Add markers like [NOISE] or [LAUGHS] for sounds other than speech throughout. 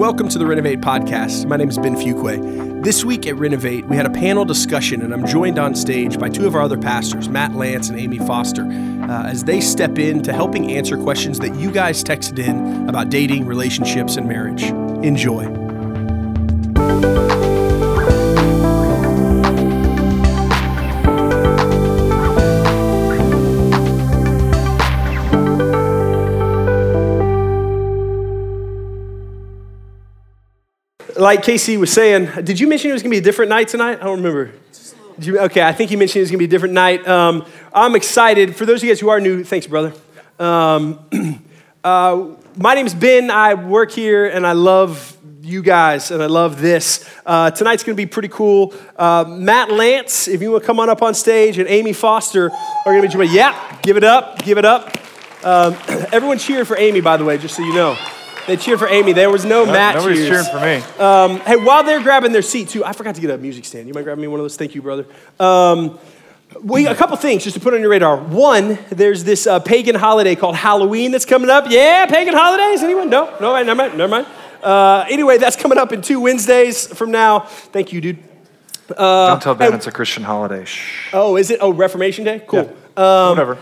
Welcome to the Renovate podcast. My name is Ben Fuquay. This week at Renovate, we had a panel discussion, and I'm joined on stage by two of our other pastors, Matt Lance and Amy Foster, uh, as they step in to helping answer questions that you guys texted in about dating, relationships, and marriage. Enjoy. Like Casey was saying, did you mention it was going to be a different night tonight? I don't remember. You, okay, I think he mentioned it was going to be a different night. Um, I'm excited. For those of you guys who are new, thanks, brother. Um, [CLEARS THROAT] uh, my name's Ben. I work here, and I love you guys, and I love this. Uh, tonight's going to be pretty cool. Uh, Matt Lance, if you want to come on up on stage, and Amy Foster are going to be joining. Yeah, give it up, give it up. Um, [CLEARS THROAT] everyone cheered for Amy, by the way, just so you know. They cheered for Amy. There was no, no Matt Nobody's cheers. cheering for me. Um, hey, while they're grabbing their seat, too, I forgot to get a music stand. You might grab me one of those? Thank you, brother. Um, we, a couple things just to put on your radar. One, there's this uh, pagan holiday called Halloween that's coming up. Yeah, pagan holidays? Anyone? No? No, never mind. Never mind. Uh, anyway, that's coming up in two Wednesdays from now. Thank you, dude. Uh, Don't tell Ben it's a Christian holiday. Shh. Oh, is it? Oh, Reformation Day? Cool. Yeah. Um, Whatever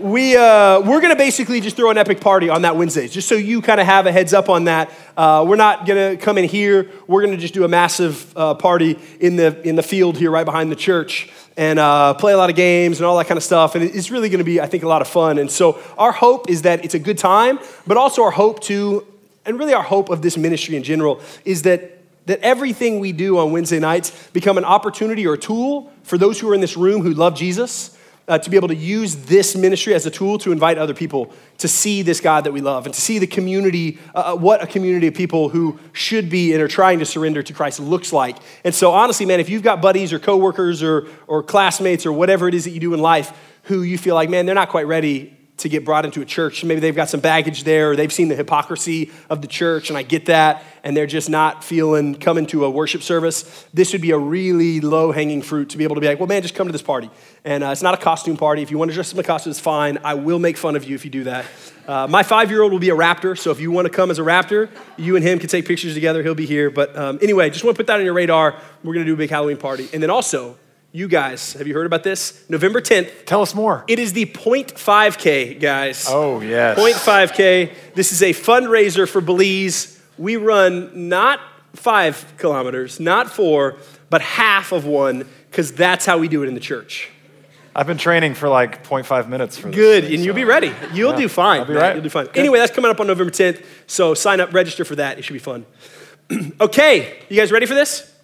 we, uh, we're going to basically just throw an epic party on that Wednesday, just so you kind of have a heads up on that. Uh, we're not going to come in here. We're going to just do a massive uh, party in the, in the field here right behind the church and uh, play a lot of games and all that kind of stuff. And it's really going to be, I think, a lot of fun. And so our hope is that it's a good time, but also our hope to, and really our hope of this ministry in general, is that that everything we do on Wednesday nights become an opportunity or a tool for those who are in this room who love Jesus uh, to be able to use this ministry as a tool to invite other people to see this God that we love and to see the community, uh, uh, what a community of people who should be and are trying to surrender to Christ looks like. And so, honestly, man, if you've got buddies or coworkers or, or classmates or whatever it is that you do in life who you feel like, man, they're not quite ready to get brought into a church. Maybe they've got some baggage there, or they've seen the hypocrisy of the church, and I get that, and they're just not feeling coming to a worship service. This would be a really low hanging fruit to be able to be like, well, man, just come to this party. And uh, it's not a costume party. If you want to dress in a costume, it's fine. I will make fun of you if you do that. Uh, my five year old will be a raptor, so if you want to come as a raptor, you and him can take pictures together. He'll be here. But um, anyway, just want to put that on your radar. We're going to do a big Halloween party. And then also, you guys, have you heard about this? November 10th. Tell us more. It is the 0.5K, guys. Oh, yes. 0.5K. This is a fundraiser for Belize. We run not five kilometers, not four, but half of one, because that's how we do it in the church. I've been training for like 0.5 minutes for this. Good, thing, and you'll be ready. You'll yeah, do fine. I'll be right. You'll do fine. Good. Anyway, that's coming up on November 10th, so sign up, register for that. It should be fun. [CLEARS THROAT] okay, you guys ready for this?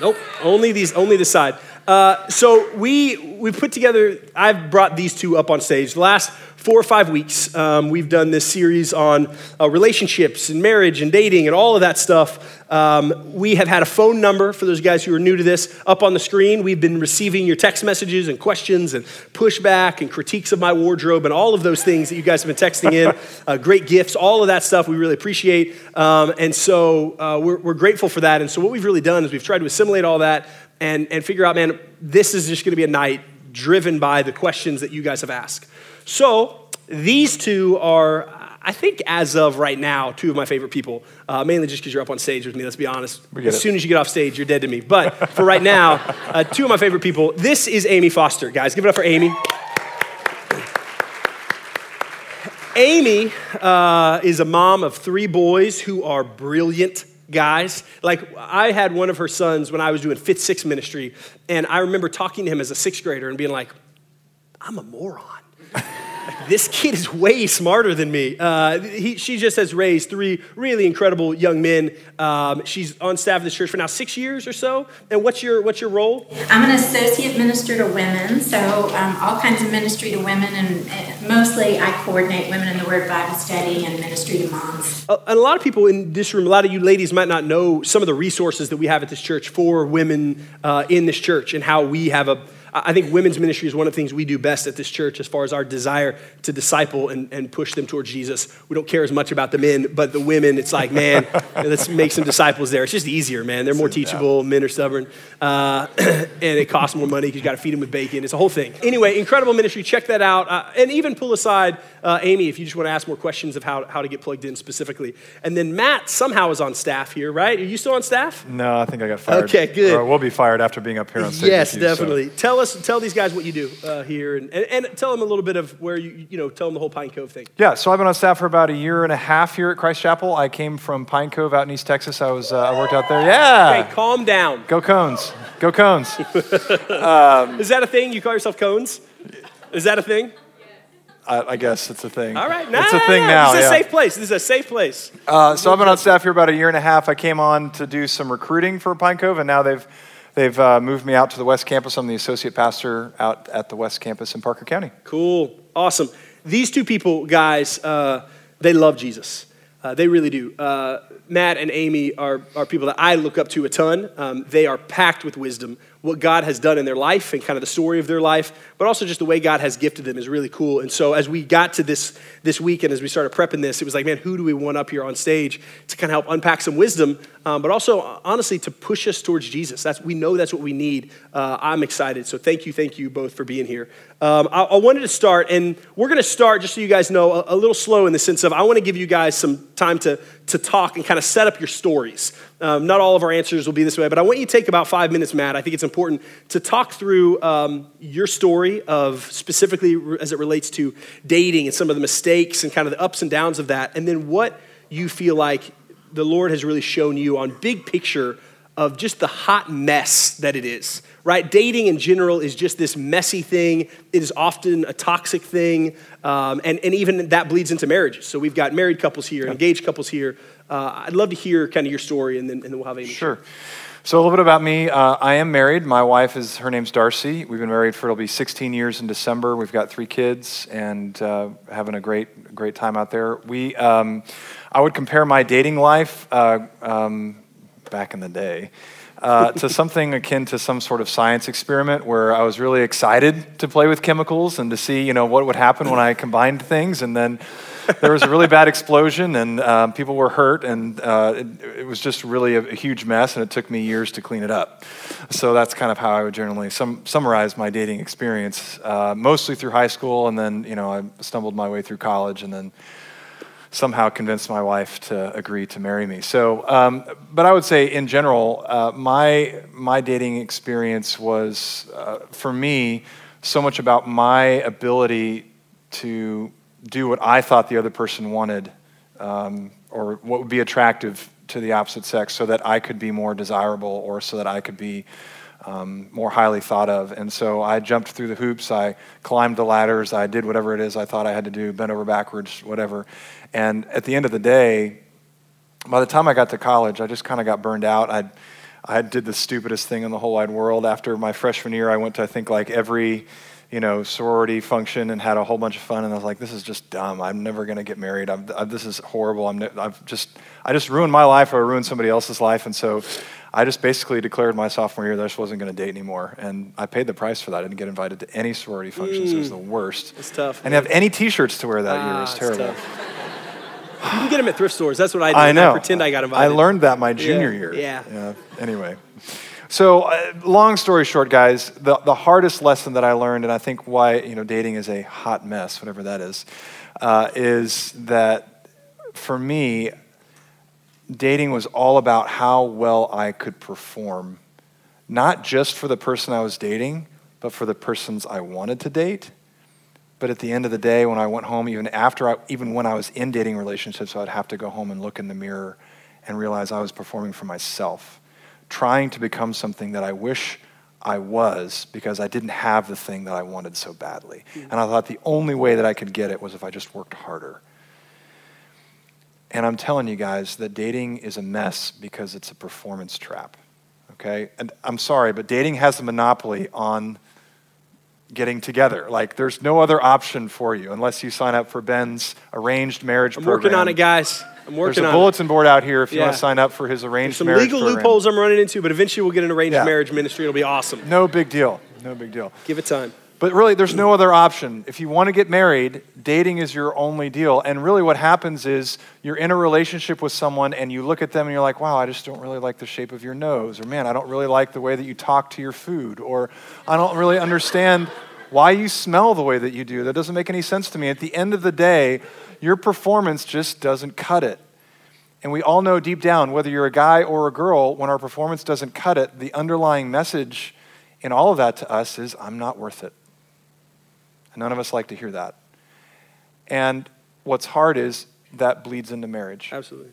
Nope, only these, only this side. Uh, so we we put together. I've brought these two up on stage. The last four or five weeks, um, we've done this series on uh, relationships and marriage and dating and all of that stuff. Um, we have had a phone number for those guys who are new to this up on the screen. We've been receiving your text messages and questions and pushback and critiques of my wardrobe and all of those things that you guys have been texting in. [LAUGHS] uh, great gifts, all of that stuff we really appreciate. Um, and so uh, we're, we're grateful for that. And so what we've really done is we've tried to assimilate all that and, and figure out, man, this is just going to be a night driven by the questions that you guys have asked. So these two are, I think, as of right now, two of my favorite people. Uh, mainly just because you're up on stage with me. Let's be honest. As it. soon as you get off stage, you're dead to me. But for right now, uh, two of my favorite people. This is Amy Foster, guys. Give it up for Amy. Amy uh, is a mom of three boys who are brilliant guys. Like, I had one of her sons when I was doing fifth, sixth ministry, and I remember talking to him as a sixth grader and being like, I'm a moron. [LAUGHS] this kid is way smarter than me. Uh, he, she just has raised three really incredible young men. Um, she's on staff of this church for now six years or so. And what's your what's your role? I'm an associate minister to women, so um, all kinds of ministry to women, and, and, mostly I coordinate women in the Word Bible study and ministry to moms. Uh, and a lot of people in this room, a lot of you ladies might not know some of the resources that we have at this church for women uh, in this church and how we have a I think women's ministry is one of the things we do best at this church as far as our desire to disciple and, and push them towards Jesus. We don't care as much about the men, but the women, it's like, man, [LAUGHS] let's make some disciples there. It's just easier, man. They're more teachable. Men are stubborn. Uh, [CLEARS THROAT] and it costs more money because you got to feed them with bacon. It's a whole thing. Anyway, incredible ministry. Check that out. Uh, and even pull aside uh, Amy if you just want to ask more questions of how, how to get plugged in specifically. And then Matt somehow is on staff here, right? Are you still on staff? No, I think I got fired. Okay, good. Or we'll be fired after being up here on stage. Yes, you, definitely. So. Tell us, tell these guys what you do uh, here, and, and, and, tell them a little bit of where you, you know, tell them the whole Pine Cove thing. Yeah, so I've been on staff for about a year and a half here at Christ Chapel. I came from Pine Cove out in East Texas. I was, uh, I worked out there. Yeah. Okay, calm down. Go Cones. Go Cones. [LAUGHS] um, Is that a thing? You call yourself Cones? Is that a thing? I, I, guess it's a thing. All right, now it's a thing now. This is yeah. a safe place. This is a safe place. Uh, so I've been on staff here about a year and a half. I came on to do some recruiting for Pine Cove, and now they've they've uh, moved me out to the West Campus. I'm the associate pastor out at the West Campus in Parker County. Cool, awesome. These two people, guys, uh, they love Jesus. Uh, they really do. Uh, Matt and Amy are, are people that I look up to a ton. Um, they are packed with wisdom what God has done in their life and kind of the story of their life, but also just the way God has gifted them is really cool. And so as we got to this this week and as we started prepping this, it was like, man, who do we want up here on stage to kind of help unpack some wisdom, um, but also honestly to push us towards Jesus. That's we know that's what we need. Uh, I'm excited. So thank you, thank you both for being here. Um, I, I, wanted to start, and we're going to start just so you guys know a, a little slow in the sense of I want to give you guys some time to to talk and kind of set up your stories. Um, not all of our answers will be this way, but I want you to take about five minutes, Matt. I think it's important to talk through um, your story of specifically as it relates to dating and some of the mistakes and kind of the ups and downs of that, and then what you feel like the Lord has really shown you on big picture of just the hot mess that it is, right? Dating in general is just this messy thing. It is often a toxic thing. Um, and, and even that bleeds into marriages. So we've got married couples here, engaged couples here. Uh, I'd love to hear kind of your story, and then, and then we'll have Amy. Sure. So a little bit about me. Uh, I am married. My wife is her name's Darcy. We've been married for it'll be 16 years in December. We've got three kids and uh, having a great great time out there. We um, I would compare my dating life uh, um, back in the day. Uh, to something akin to some sort of science experiment where I was really excited to play with chemicals and to see, you know, what would happen when I [LAUGHS] combined things, and then there was a really bad explosion and um, people were hurt and uh, it, it, was just really a, a, huge mess and it took me years to clean it up so that's kind of how i would generally sum, summarize my dating experience uh, mostly through high school and then you know i stumbled my way through college and then somehow convinced my wife to agree to marry me so um, but i would say in general uh, my my dating experience was uh, for me so much about my ability to do what I thought the other person wanted um, or what would be attractive to the opposite sex so that I could be more desirable or so that I could be um, more highly thought of. And so I jumped through the hoops, I climbed the ladders, I did whatever it is I thought I had to do, bent over backwards, whatever. And at the end of the day, by the time I got to college, I just kind of got burned out. I I did the stupidest thing in the whole wide world. After my freshman year, I went to I think like every you know, sorority function and had a whole bunch of fun. And I was like, this is just dumb. I'm never going to get married. I'm, I, this is horrible. I'm, I've just, I just ruined my life or ruined somebody else's life. And so I just basically declared my sophomore year that I just wasn't going to date anymore. And I paid the price for that. I didn't get invited to any sorority functions. Mm. It was the worst. It's tough. And have any t-shirts to wear that ah, year. It was terrible. You can get them at thrift stores. That's what I did. I know. I pretend I got invited. I learned that my junior yeah. year. Yeah. yeah. Anyway. So, uh, long story short, guys, the, the hardest lesson that I learned, and I think why you know dating is a hot mess, whatever that is, uh, is that for me, dating was all about how well I could perform, not just for the person I was dating, but for the persons I wanted to date. But at the end of the day, when I went home, even after, I, even when I was in dating relationships, I'd have to go home and look in the mirror and realize I was performing for myself trying to become something that I wish I was because I didn't have the thing that I wanted so badly. Mm-hmm. And I thought the only way that I could get it was if I just worked harder. And I'm telling you guys that dating is a mess because it's a performance trap. Okay? And I'm sorry, but dating has a monopoly on getting together. Like, there's no other option for you unless you sign up for Ben's arranged marriage I'm program. working on it, guys. I'm working There's a bulletin board out here if you yeah. want to sign up for his arranged There's some marriage legal program. loopholes I'm running into, but eventually we'll get an arranged yeah. marriage ministry. It'll be awesome. No big deal. No big deal. Give it time. But really, there's no other option. If you want to get married, dating is your only deal. And really, what happens is you're in a relationship with someone and you look at them and you're like, wow, I just don't really like the shape of your nose. Or, man, I don't really like the way that you talk to your food. Or, I don't really understand why you smell the way that you do. That doesn't make any sense to me. At the end of the day, your performance just doesn't cut it. And we all know deep down, whether you're a guy or a girl, when our performance doesn't cut it, the underlying message in all of that to us is, I'm not worth it. And none of us like to hear that. And what's hard is that bleeds into marriage. Absolutely.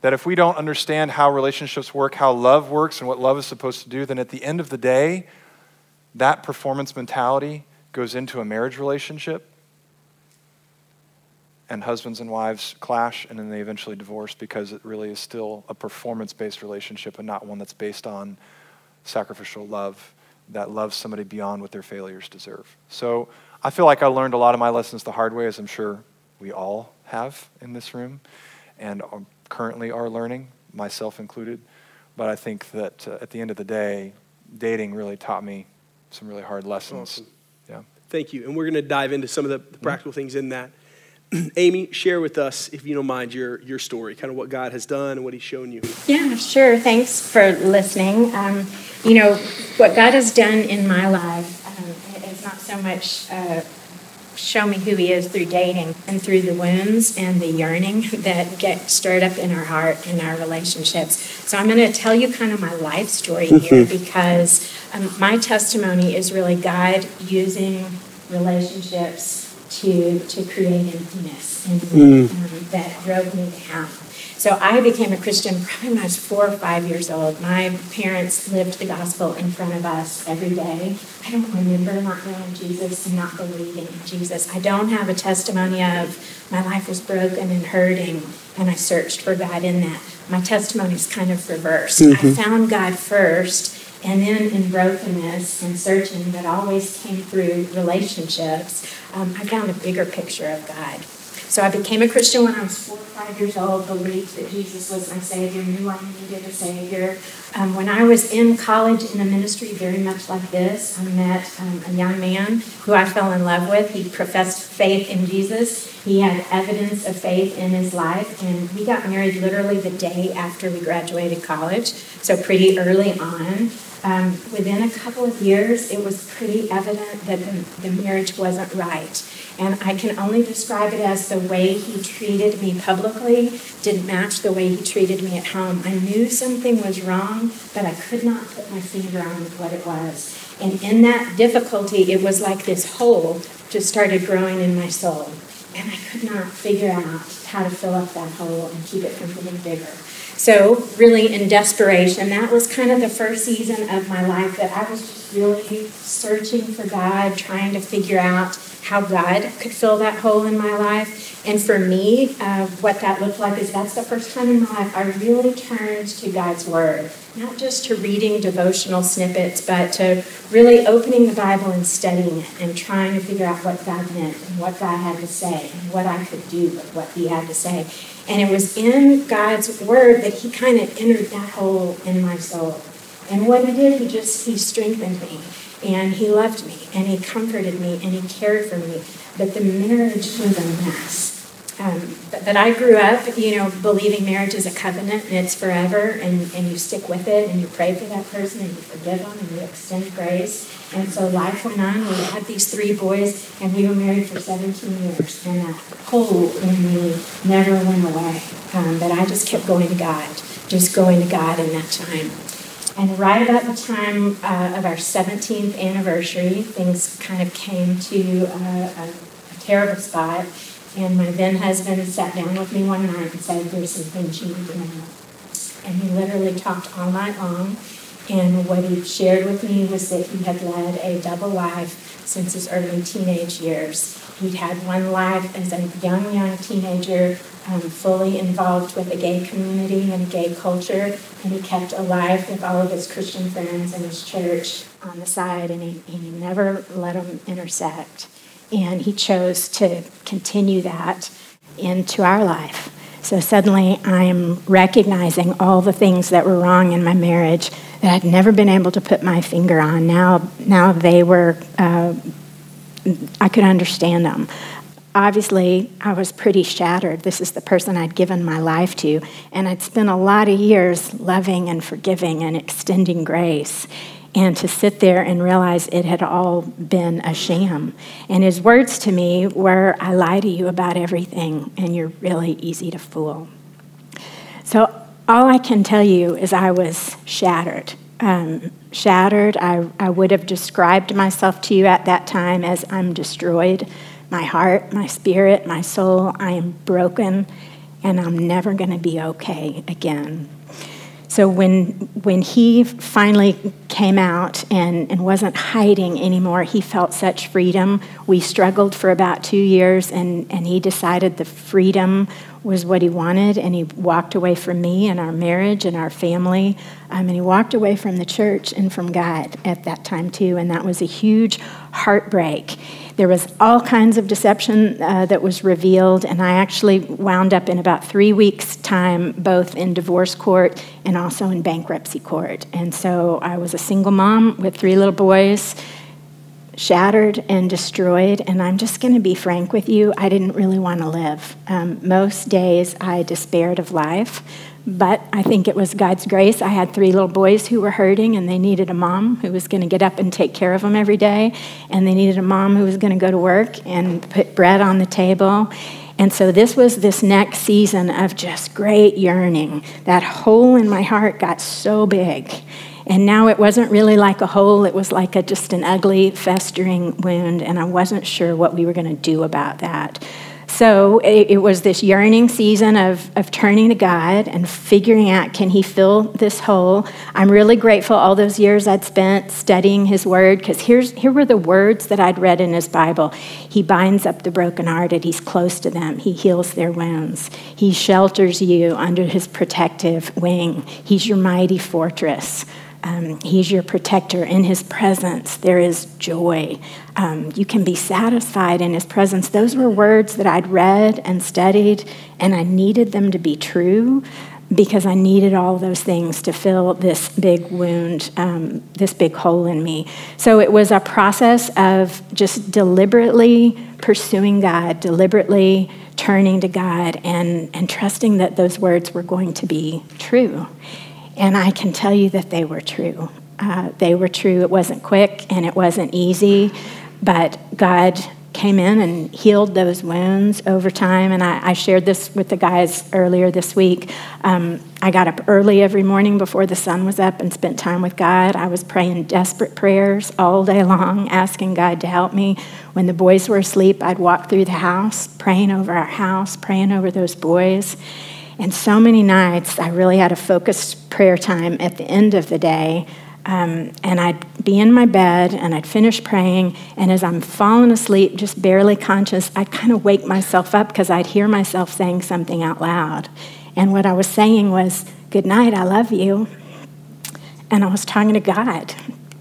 That if we don't understand how relationships work, how love works, and what love is supposed to do, then at the end of the day, that performance mentality goes into a marriage relationship. And husbands and wives clash, and then they eventually divorce because it really is still a performance based relationship and not one that's based on sacrificial love that loves somebody beyond what their failures deserve. So I feel like I learned a lot of my lessons the hard way, as I'm sure we all have in this room and currently are learning, myself included. But I think that uh, at the end of the day, dating really taught me some really hard lessons. Awesome. Yeah. Thank you. And we're going to dive into some of the, the practical mm-hmm. things in that. [CLEARS THROAT] Amy, share with us, if you don't mind, your, your story, kind of what God has done and what He's shown you. Yeah, sure. Thanks for listening. Um, you know, what God has done in my life is not so much uh, show me who He is through dating and through the wounds and the yearning [LAUGHS] that get stirred up in our heart in our relationships. So I'm going to tell you kind of my life story here because um, my testimony is really God using relationships to, to create emptiness and mm. um, that drove me down. So I became a Christian probably when I was four or five years old. My parents lived the gospel in front of us every day. I don't remember not knowing Jesus and not believing in Jesus. I don't have a testimony of my life was broken and hurting and I searched for God in that. My testimony is kind of reversed. Mm-hmm. I found God first and then in brokenness and searching that always came through relationships, um, I found a bigger picture of God. So I became a Christian when I was four or five years old, believed that Jesus was my Savior, knew I needed a Savior. Um, when I was in college in a ministry very much like this, I met um, a young man who I fell in love with. He professed faith in Jesus. He had evidence of faith in his life, and we got married literally the day after we graduated college, so pretty early on um, within a couple of years, it was pretty evident that the, the marriage wasn't right. And I can only describe it as the way he treated me publicly didn't match the way he treated me at home. I knew something was wrong, but I could not put my finger on what it was. And in that difficulty, it was like this hole just started growing in my soul. And I could not figure out how to fill up that hole and keep it from getting bigger. So, really, in desperation, that was kind of the first season of my life that I was just really searching for God, trying to figure out how God could fill that hole in my life. And for me, uh, what that looked like is that's the first time in my life I really turned to God's Word, not just to reading devotional snippets, but to really opening the Bible and studying it and trying to figure out what God meant and what God had to say and what I could do with what He had to say. And it was in God's Word that He kind of entered that hole in my soul. And what He did, He just He strengthened me and he loved me and he comforted me and he cared for me. But the marriage was a mess. Um, but, but, I grew up, you know, believing marriage is a covenant and it's forever, and, and you stick with it and you pray for that person and you forgive them and you extend grace. And so life went on. We had these three boys, and we were married for 17 years, and that hole in me never went away. Um, but I just kept going to God, just going to God in that time. And right about the time uh, of our 17th anniversary, things kind of came to a, a, a terrible spot. And my then husband sat down with me one night and said, There's some things you need to know. And he literally talked all night long. And what he shared with me was that he had led a double life since his early teenage years. He'd had one life as a young, young teenager um, fully involved with the gay community and gay culture, and he kept alive with all of his Christian friends and his church on the side, and he, he never let them intersect. And he chose to continue that into our life. So suddenly I'm recognizing all the things that were wrong in my marriage that I'd never been able to put my finger on. Now, now they were, uh, I could understand them. Obviously, I was pretty shattered. This is the person I'd given my life to, and I'd spent a lot of years loving and forgiving and extending grace and to sit there and realize it had all been a sham. And his words to me were, I lie to you about everything, and you're really easy to fool. So, all I can tell you is I was shattered. Um, shattered. I, I would have described myself to you at that time as I'm destroyed. My heart, my spirit, my soul, I am broken, and I'm never going to be okay again. So when, when he finally came out and, and wasn't hiding anymore, he felt such freedom. We struggled for about two years, and, and he decided the freedom was what he wanted, and he walked away from me and our marriage and our family. Um, and he walked away from the church and from God at that time, too, and that was a huge heartbreak. There was all kinds of deception uh, that was revealed, and I actually wound up in about three weeks' time, both in divorce court and also in bankruptcy court. And so I was a single mom with three little boys, shattered and destroyed. And I'm just going to be frank with you, I didn't really want to live. Um, most days I despaired of life. But I think it was God's grace. I had three little boys who were hurting, and they needed a mom who was going to get up and take care of them every day. And they needed a mom who was going to go to work and put bread on the table. And so this was this next season of just great yearning. That hole in my heart got so big. And now it wasn't really like a hole, it was like a, just an ugly, festering wound, and I wasn't sure what we were going to do about that. So it, it, was this yearning season of, of turning to God and figuring out can He fill this hole. I'm really grateful all those years I'd spent studying His Word because here were the words that I'd read in His Bible. He binds up the brokenhearted, He's close to them, He heals their wounds, He shelters you under His protective wing, He's your mighty fortress. Um, he's your protector. In his presence, there is joy. Um, you can be satisfied in his presence. Those were words that I'd read and studied, and I needed them to be true because I needed all those things to fill this big wound, um, this big hole in me. So it was a process of just deliberately pursuing God, deliberately turning to God, and, and trusting that those words were going to be true. And I can tell you that they were true. Uh, they were true. It wasn't quick and it wasn't easy, but God came in and healed those wounds over time. And I, I shared this with the guys earlier this week. Um, I got up early every morning before the sun was up and spent time with God. I was praying desperate prayers all day long, asking God to help me. When the boys were asleep, I'd walk through the house, praying over our house, praying over those boys. And so many nights, I really had a focused prayer time at the end of the day. Um, and I'd be in my bed and I'd finish praying. And as I'm falling asleep, just barely conscious, I'd kind of wake myself up because I'd hear myself saying something out loud. And what I was saying was, Good night, I love you. And I was talking to God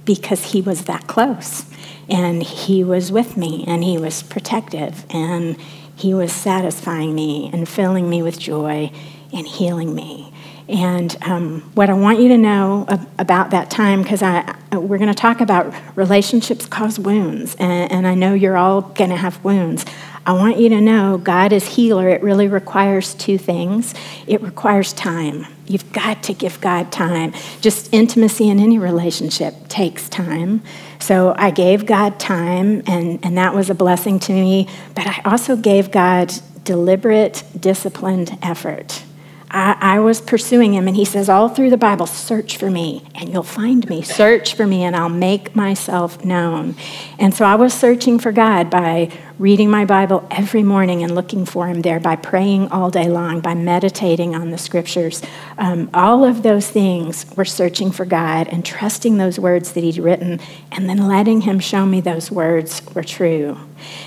because He was that close. And He was with me and He was protective. And he was satisfying me and filling me with joy and healing me. And um, what I want you to know about that time, because we're going to talk about relationships cause wounds, and, and I know you're all going to have wounds. I want you to know God is healer. It really requires two things. It requires time. You've got to give God time. Just intimacy in any relationship takes time. So I gave God time, and, and that was a blessing to me. But I also gave God deliberate, disciplined effort. I, I, was pursuing him, and he says all through the Bible, search for me, and you'll find me. Search for me, and I'll make myself known. And so I was searching for God by reading my Bible every morning and looking for him there, by praying all day long, by meditating on the scriptures. Um, all of those things were searching for God and trusting those words that he'd written, and then letting him show me those words were true.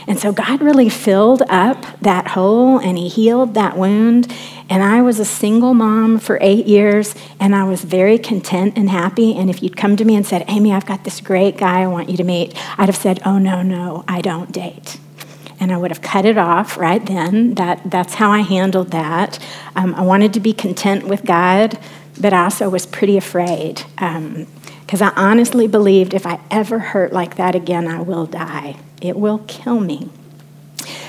And so God really filled up that hole and he healed that wound. And I was a single mom for eight years, and I was very content and happy. And if you'd come to me and said, Amy, I've got this great guy I want you to meet, I'd have said, Oh, no, no, I don't date. And I would have cut it off right then. That, that's how I handled that. Um, I wanted to be content with God, but I also was pretty afraid because um, I honestly believed if I ever hurt like that again, I will die. It will kill me.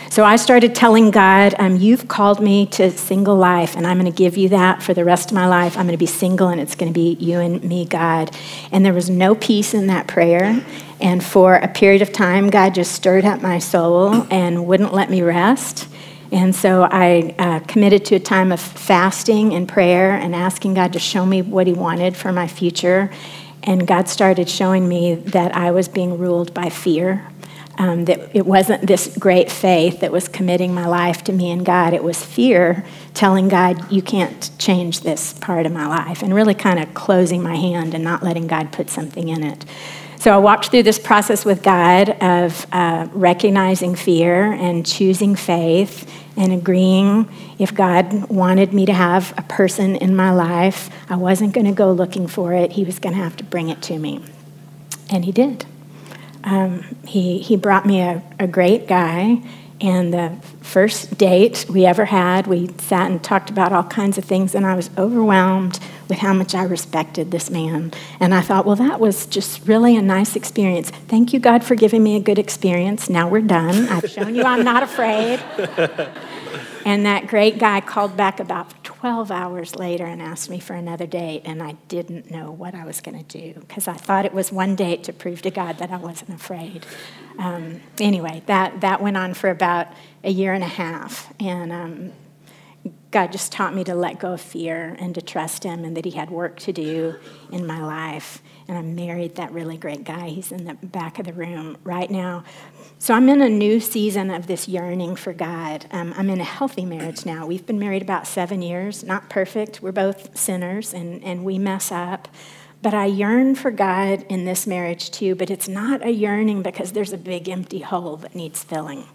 So I started telling God, um, You've called me to single life, and I'm going to give you that for the rest of my life. I'm going to be single, and it's going to be you and me, God. And there was no peace in that prayer. And for a period of time, God just stirred up my soul and wouldn't let me rest. And so I uh, committed to a time of fasting and prayer and asking God to show me what He wanted for my future. And God started showing me that I was being ruled by fear um, that it wasn't this great faith that was committing my life to me and God. It was fear telling God, you can't change this part of my life, and really kind of closing my hand and not letting God put something in it. So I walked through this process with God of uh, recognizing fear and choosing faith and agreeing if God wanted me to have a person in my life, I wasn't going to go looking for it. He was going to have to bring it to me. And He did. Um, he, he brought me a, a great guy, and the first date we ever had, we sat and talked about all kinds of things, and I was overwhelmed with how much I respected this man. And I thought, well, that was just really a nice experience. Thank you, God, for giving me a good experience. Now we're done. I've shown you I'm not afraid. [LAUGHS] And that great guy called back about 12 hours later and asked me for another date, and I didn't know what I was going to do because I thought it was one date to prove to God that I wasn't afraid. Um, anyway, that, that went on for about a year and a half, and um, God just taught me to let go of fear and to trust Him and that He had work to do in my life. And I married that really great guy. He's in the back of the room right now. So I'm in a new season of this yearning for God. Um, I'm in a healthy marriage now. We've been married about seven years, not perfect. We're both sinners and, and we mess up. But I yearn for God in this marriage too, but it's not a yearning because there's a big empty hole that needs filling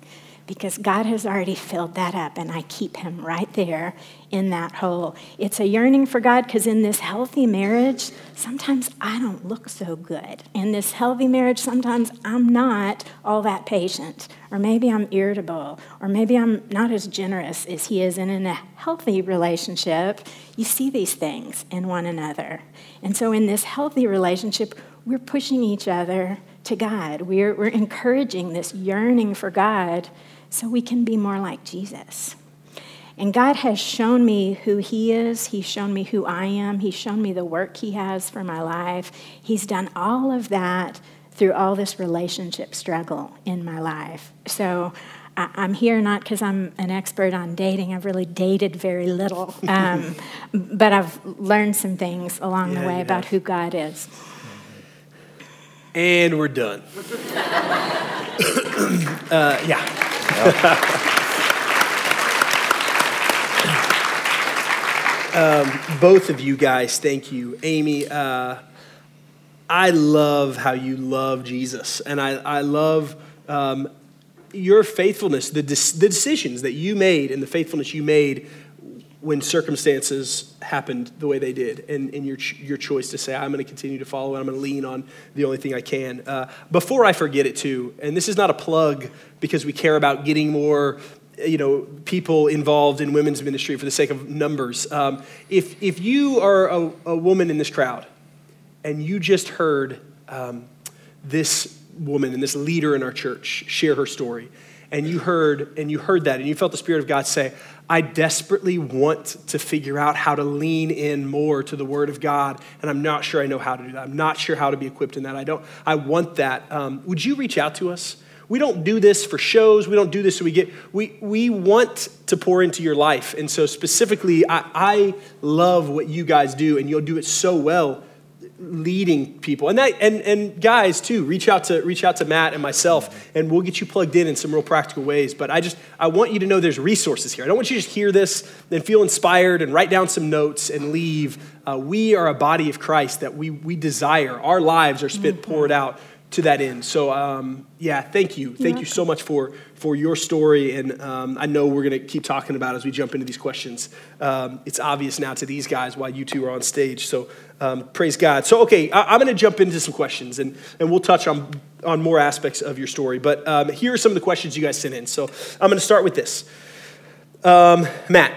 because God has already filled that up, and I keep Him right there in that hole. It's a yearning for God because in this healthy marriage, sometimes I don't look so good. In this healthy marriage, sometimes I'm not all that patient, or maybe I'm irritable, or maybe I'm not as generous as He is. And in a healthy relationship, you see these things in one another. And so in this healthy relationship, we're pushing each other to God. We're, we're encouraging this yearning for God so we can be more like Jesus. And God has shown me who He is. He's shown me who I am. He's shown me the work He has for my life. He's done all of that through all this relationship struggle in my life. So I'm here not because I'm an expert on dating. I've really dated very little. [LAUGHS] Um, but I've learned some things along yeah, the way about who God is. And we're done. [LAUGHS] uh, yeah. um, both of you guys, thank you. Amy, uh, I love how you love Jesus, and I, I love um, your faithfulness, the, de- the decisions that you made, and the faithfulness you made when circumstances happened the way they did, and, and your, your choice to say, I'm going to continue to follow and I'm going to lean on the only thing I can. Uh, before I forget it, too, and this is not a plug because we care about getting more you know, people involved in women's ministry for the sake of numbers. Um, if, if you are a, a, woman in this crowd and you just heard um, this woman and this leader in our church share her story, and you heard and you heard that and you felt the spirit of god say I desperately want to figure out how to lean in more to the Word of God, and I'm not sure I know how to do that. I'm not sure how to be equipped in that. I don't. I want that. Um, would you reach out to us? We don't do this for shows. We don't do this so we get. We we want to pour into your life, and so specifically, I, I love what you guys do, and you'll do it so well leading people. And that and, and guys too reach out to reach out to matt and myself and we'll get you plugged in in some real practical ways. But i just i want you to know there's resources here. I don't want you to just hear this and feel inspired and write down some notes and leave. Uh, we are a body of christ that we we desire. Our lives are spent poured out to that end. So, um, yeah, thank you. Thank you so much for, for your story. And um, I know we're going to keep talking about as we jump into these questions. Um, it's obvious now to these guys why you two are on stage. So, um, praise God. So, okay, I, am going to jump into some questions and, and we'll touch on on more aspects of your story. But um, here are some of the questions you guys sent in. So I'm going to start with this. Um, Matt,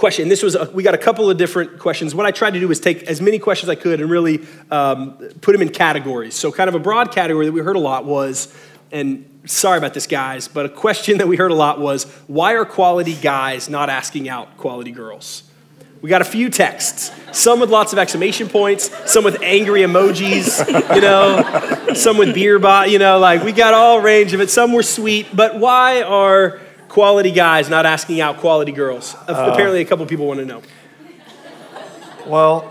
question. This was a, we got a couple of different questions. What I tried to do was take as many questions as I could and really um, put them in categories. So kind of a broad category that we heard a lot was, and sorry about this, guys, but a question that we heard a lot was, why are quality guys not asking out quality girls? We got a few texts, some with lots of exclamation points, some with angry emojis, [LAUGHS] you know, some with beer bot, you know, like we got all range of it. Some were sweet, but why are quality guys not asking out quality girls? Uh, Apparently, a couple people want to know. Well,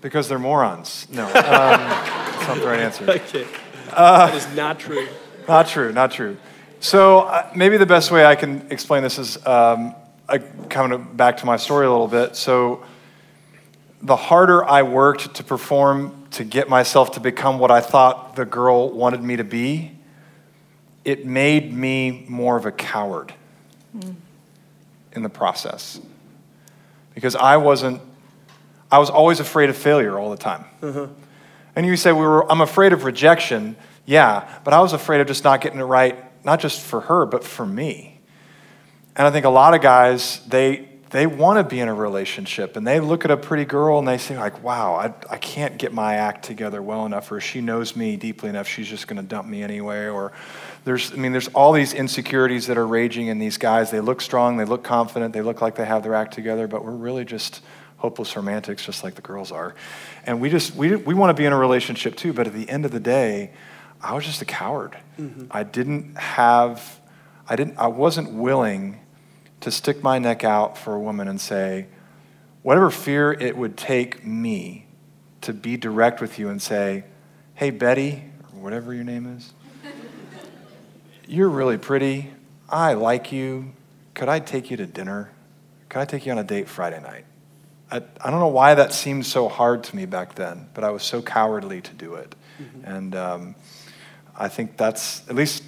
because they're morons. No, um, [LAUGHS] that's not the right answer. Okay. Uh, that is not true. Not true, not true. So uh, maybe the best way I can explain this is um, I, coming back to my story a little bit. So the harder I worked to perform to get myself to become what I thought the girl wanted me to be, it made me more of a coward mm. in the process. Because I wasn't, I was always afraid of failure all the time. Uh-huh. And you say, we were, I'm afraid of rejection. Yeah, but I was afraid of just not getting it right, not just for her, but for me. And I think a lot of guys, they, they want to be in a relationship and they look at a pretty girl and they say like wow I, I can't get my act together well enough or she knows me deeply enough she's just going to dump me anyway or there's i mean there's all these insecurities that are raging in these guys. They look strong they look confident they look like they have their act together but we're really just hopeless romantics just like the girls are. And we just we, we want to be in a relationship too but at the end of the day i was just a coward. Mm-hmm. i didn't have i didn't i wasn't willing to stick my neck out for a woman and say, whatever fear it would take me to be direct with you and say, hey, Betty, or whatever your name is, you're really pretty. I like you. Could I take you to dinner? Could I take you on a date Friday night? I, I don't know why that seemed so hard to me back then, but I was so cowardly to do it. Mm-hmm. And um, I think that's, at least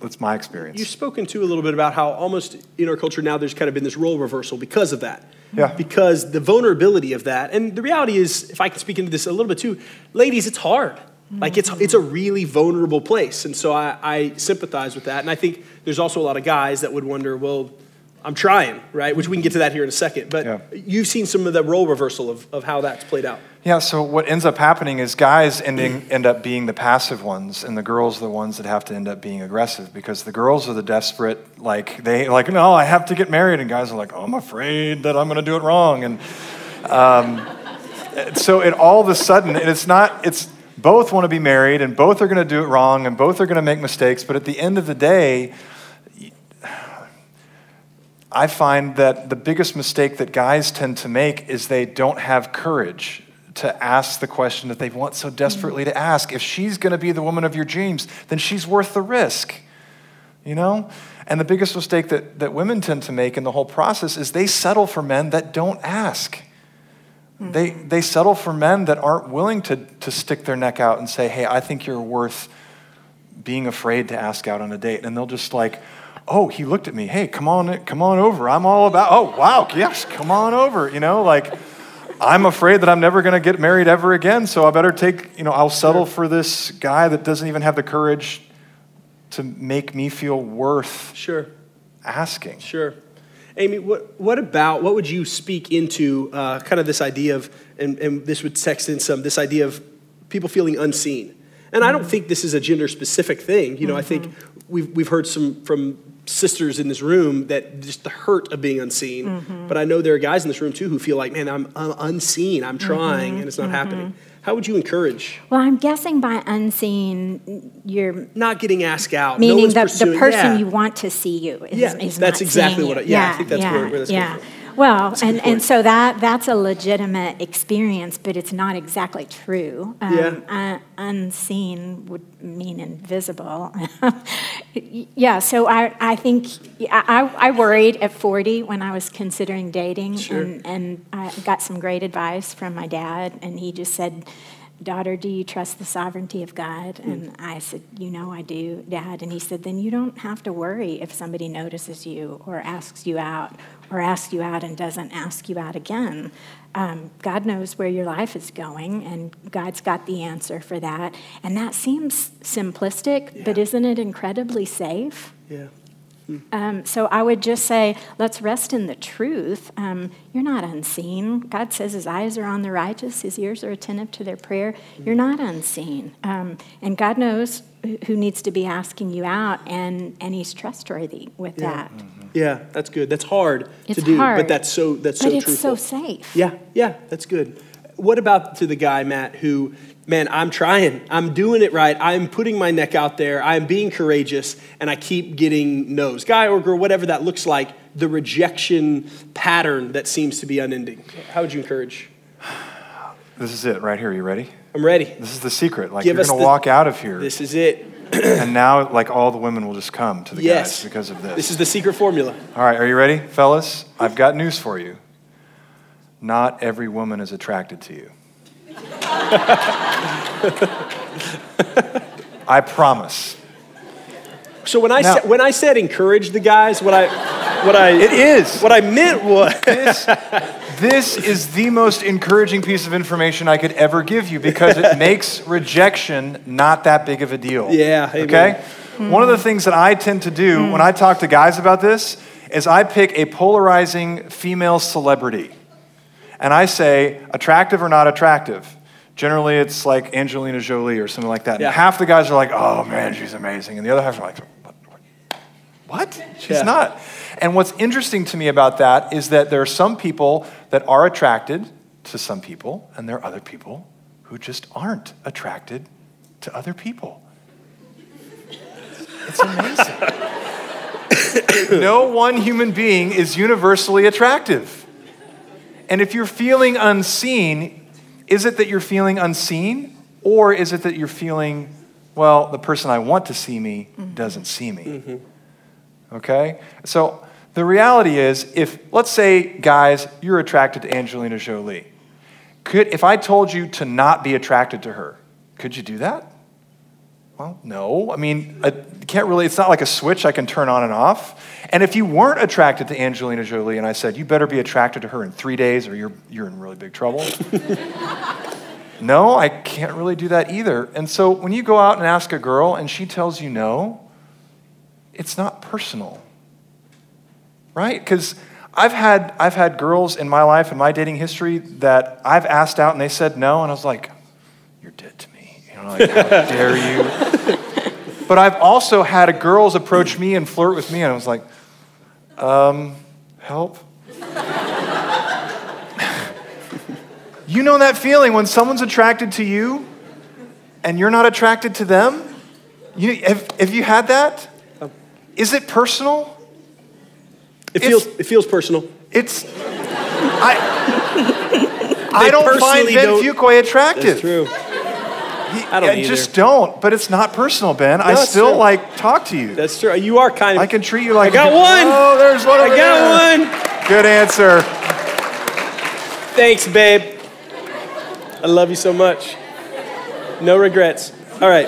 that's my experience. You've spoken to a little bit about how almost in our culture now there's kind of been this role reversal because of that. Yeah. Because the vulnerability of that, and the reality is, if I can speak into this a little bit too, ladies, it's hard. Like it's it's a really vulnerable place, and so I, I sympathize with that. And I think there's also a lot of guys that would wonder, well, I'm trying, right? Which we can get to that here in a second. But yeah. you've seen some of the role reversal of, of how that's played out. Yeah, so what ends up happening is guys ending, end up being the passive ones, and the girls are the ones that have to end up being aggressive because the girls are the desperate, like, they, like, no, I have to get married. And guys are like, oh, I'm afraid that I'm going to do it wrong. And um, [LAUGHS] so it all of a sudden, and it's not, it's, both want to be married and both are going to do it wrong and both are going to make mistakes, but at the end of the day, I find that the biggest mistake that guys tend to make is they don't have courage to ask the question that they want so desperately to ask. If she's going to be the woman of your dreams, then she's worth the risk. You know? And the biggest mistake that, that women tend to make in the whole process is they settle for men that don't ask. Mm-hmm. They, they settle for men that aren't willing to, to stick their neck out and say, hey, I think you're worth being afraid to ask out on a date. And they'll just like, oh, he looked at me. Hey, come on, come on over. I'm all about, oh, wow, yes, come on over. You know, like, I'm afraid that I'm never going to get married ever again, so I better take, you know, I'll settle for this guy that doesn't even have the courage to make me feel worth sure. asking. Sure. Amy, what, what about, what would you speak into uh, kind of this idea of, and, and this would text in some, this idea of people feeling unseen? And I don't think this is a gender specific thing. You know, mm-hmm. I think mm-hmm. we've, we've heard some from sisters in this room that just the hurt of being unseen. Mm-hmm. But I know there are guys in this room too who feel like, man, I'm, I'm unseen, I'm trying, mm-hmm. and it's not mm-hmm. happening. How would you encourage? Well, I'm guessing by unseen, you're not getting asked out. Meaning no the, the person yeah. you want to see you is, yeah, is that's exactly what. I, yeah, yeah, I think that's yeah, where, where that's yeah. Well, and, and so that that's a legitimate experience, but it's not exactly true. Um, yeah. Uh, unseen would mean invisible. [LAUGHS] yeah, so I, I think I, I worried at 40 when I was considering dating, sure. and, and I got some great advice from my dad, and he just said, Daughter, do you trust the sovereignty of God? And I said, You know, I do, Dad. And he said, Then you don't have to worry if somebody notices you or asks you out or asks you out and doesn't ask you out again. Um, God knows where your life is going, and God's got the answer for that. And that seems simplistic, but isn't it incredibly safe? Yeah. Um, so I would just say, let's rest in the truth. Um, you're not unseen. God says his eyes are on the righteous, his ears are attentive to their prayer. You're not unseen. Um, and God knows who needs to be asking you out, and, and he's trustworthy with Yeah. that. Yeah, that's good. That's hard It's to do, hard. but that's so that's so but it's truthful. so safe. Yeah, yeah, that's good. What about to the guy, Matt, who, man, I'm trying. I'm doing it right. I'm putting my neck out there. I'm being courageous, and I keep getting no's. Guy or girl, whatever that looks like, the rejection pattern that seems to be unending. How would you encourage? This is it right here. You ready? I'm ready. This is the secret. Like Give you're us gonna walk out of here, This is it. [CLEARS THROAT] and now like all the women will just come to the Yes. guys because of this. This is the secret formula. All right, are you ready, fellas? I've got news for you. Not every woman is attracted to you. [LAUGHS] I promise. So when I Now- said when I said encourage the guys, what I what I It is. what I meant was [LAUGHS] This, this is the most encouraging piece of information I could ever give you because it [LAUGHS] makes rejection not that big of a deal. Yeah, amen. Okay? One of the things that I tend to do when I talk to guys about this is I pick a polarizing female celebrity and I say, attractive or not attractive. Generally, it's like Angelina Jolie or something like that. Yeah. And half the guys are like, oh man, she's amazing. And the other half are like, what? What? She's Yeah. not. And what's interesting to me about that is that there are some people that are attracted to some people, and there are other people who just aren't attracted to other people. It's amazing. [COUGHS] no one human being is universally attractive. And if you're feeling unseen, is it that you're feeling unseen, or is it that you're feeling, well, the person I want to see me doesn't see me? Mm-hmm. Okay? So the reality is, if, let's say, guys, you're attracted to Angelina Jolie. Could, if I told you to not be attracted to her, could you do that? Well, no. I mean, I can't really, it's not like a switch I can turn on and off. And if you weren't attracted to Angelina Jolie and I said, you better be attracted to her in three days or you're, you're in really big trouble. [LAUGHS] no, I can't really do that either. And so when you go out and ask a girl and she tells you no, it's not personal, right? Because I've had, I've had girls in my life, and my dating history, that I've asked out and they said no, and I was like, you're dead to me. You know, like, how [LAUGHS] dare you? But I've also had a girls approach me and flirt with me, and I was like, um, help? [LAUGHS] you know that feeling when someone's attracted to you and you're not attracted to them? You, have, have you had that? Is it personal? it It's- feels it feels personal. It's. I, I don't find Ben don't- attractive. That's true. He- I don't I just don't, but it's not personal, Ben. I still true. like talk to you. That's true. You are kind of I can treat you like I got a- one. Oh, there's one. I over there. got one. Good answer. Thanks, babe. I love you so much. No regrets. All right.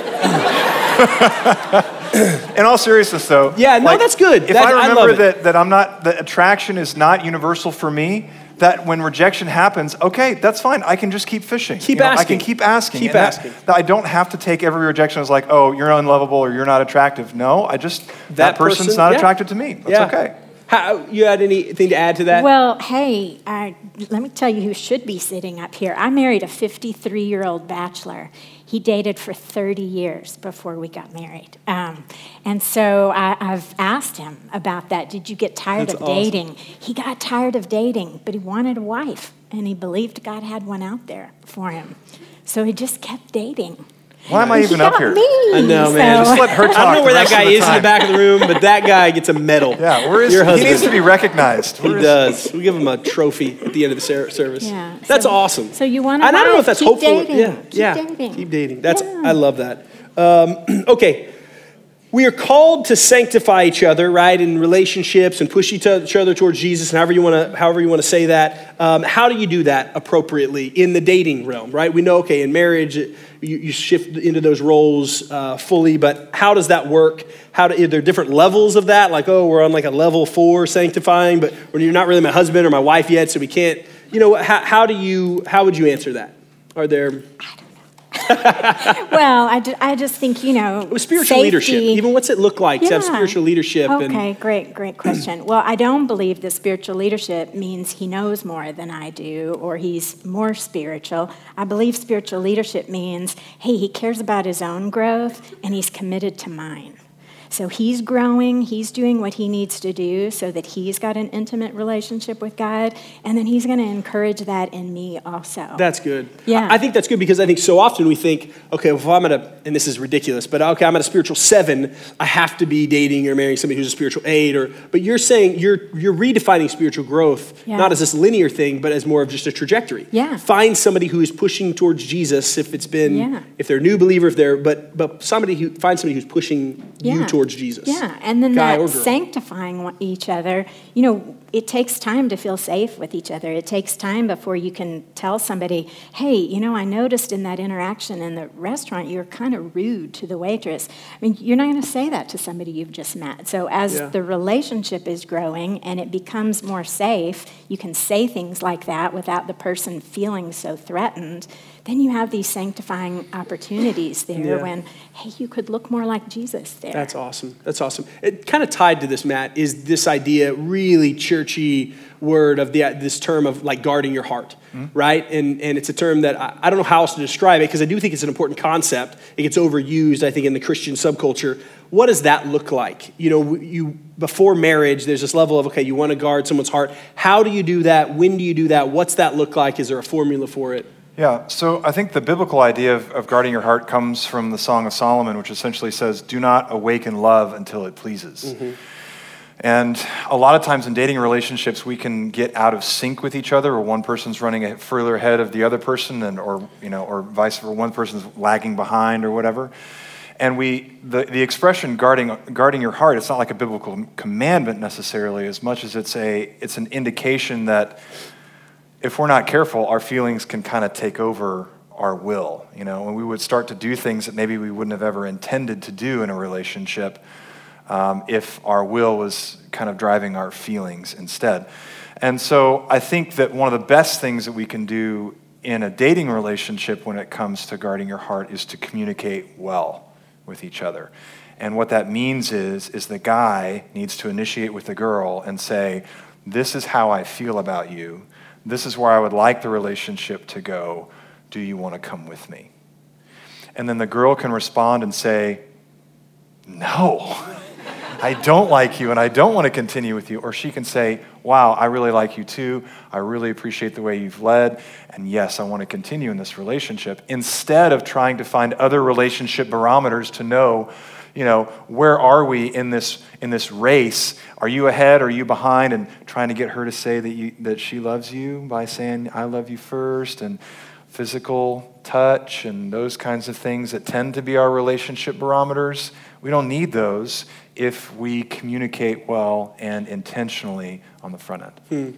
[LAUGHS] [CLEARS THROAT] In all seriousness, though. Yeah, no, that's good. If That- I I remember love that, that I'm not, that attraction is not universal for me, that when rejection happens, okay, that's fine. I can just keep fishing. Keep You know, I can keep asking. Keep And that- asking. That, I don't have to take every rejection as like, oh, you're unlovable or you're not attractive. No, I just, that, person's person- not yeah. attracted to me. That's yeah. okay. How, you had anything to add to that? Well, hey, I, let me tell you who should be sitting up here. I married a 53 year old bachelor. He dated for 30 years before we got married. Um, and so I, I've asked him about that. Did you get tired That's of awesome. dating? He got tired of dating, but he wanted a wife, and he believed God had one out there for him. So he just kept dating. Why am I He even got up here? Me, I know, man. so- Just let her talk. I don't know where that guy the is in the back of the room, but that guy gets a medal. Yeah, where is Your he? husband. needs to be recognized. He Where is- does. We give him a trophy at the end of the service. Yeah. That's So- awesome. so you want to? I don't know if that's keep hopeful. dating. Yeah. Keep yeah. dating. Keep dating. That's. Yeah. I love that. Um, [CLEARS THROAT] okay. We are called to sanctify each other, right, in relationships and push each other towards Jesus, and however you want to, however you want to say that. Um, how do you do that appropriately in the dating realm, right? We know, okay, in marriage, you, you shift into those roles uh, fully, but how does that work? How do, are there different levels of that? Like, oh, we're on like a level four sanctifying, but when you're not really my husband or my wife yet, so we can't. You know, how, how do you? How would you answer that? Are there? [LAUGHS] well, I I just think, you know. With spiritual safety, leadership, even what's it look like to have Yeah. spiritual leadership? Okay, And, great, great question. [CLEARS THROAT] well, I don't believe that spiritual leadership means he knows more than I do or he's more spiritual. I believe spiritual leadership means, hey, he cares about his own growth and he's committed to mine. So he's growing, he's doing what he needs to do so that he's got an intimate relationship with God, and then he's going to encourage that in me also. That's good. Yeah. I think that's good because I think so often we think, okay, well, if I'm at a, and this is ridiculous, but okay, I'm at a spiritual seven, I have to be dating or marrying somebody who's a spiritual eight, or, but you're saying you're, you're redefining spiritual growth, Yeah. not as this linear thing, but as more of just a trajectory. Yeah. Find somebody who is pushing towards Jesus if it's been, Yeah. if they're a new believer, if they're, but, but somebody who, find somebody who's pushing you Yeah. Towards Jesus. Yeah, and then that sanctifying each other, you know, it takes time to feel safe with each other. It takes time before you can tell somebody, hey, you know, I noticed in that interaction in the restaurant, you're kind of rude to the waitress. I mean, you're not going to say that to somebody you've just met. So as Yeah. the relationship is growing and it becomes more safe, you can say things like that without the person feeling so threatened. Then you have these sanctifying opportunities there Yeah. when, hey, you could look more like Jesus there. That's awesome. That's awesome. It kind of tied to this, Matt, is this idea, really churchy word of the, this term of like guarding your heart, mm-hmm. right? And, and it's a term that I, I don't know how else to describe it because I do think it's an important concept. It gets overused, I think, in the Christian subculture. What does that look like? You know, you before marriage, there's this level of okay, you want to guard someone's heart. How do you do that? When do you do that? What's that look like? Is there a formula for it? Yeah, so I think the biblical idea of, of guarding your heart comes from the Song of Solomon, which essentially says, Do not awaken love until it pleases. Mm-hmm. And a lot of times in dating relationships, we can get out of sync with each other, or one person's running a- further ahead of the other person, and, or, you know, or vice versa, one person's lagging behind or whatever. And we, the, the expression guarding, guarding your heart, it's not like a biblical commandment necessarily, as much as it's, a, it's an indication that if we're not careful, our feelings can kind of take over our will, you know, and we would start to do things that maybe we wouldn't have ever intended to do in a relationship um, if our will was kind of driving our feelings instead. And so I think that one of the best things that we can do in a dating relationship when it comes to guarding your heart is to communicate well with each other. And what that means is, is the guy needs to initiate with the girl and say, this is how I feel about you. This is where I would like the relationship to go. Do you want to come with me? And then the girl can respond and say, No, [LAUGHS] I don't like you and I don't want to continue with you. Or she can say, Wow, I really like you too. I really appreciate the way you've led. And yes, I want to continue in this relationship. Instead of trying to find other relationship barometers to know, you know, where are we in this in this race? Are you ahead? Are you behind? And trying to get her to say that you that she loves you by saying I love you first and physical touch and those kinds of things that tend to be our relationship barometers. We don't need those if we communicate well and intentionally on the front end. Hmm.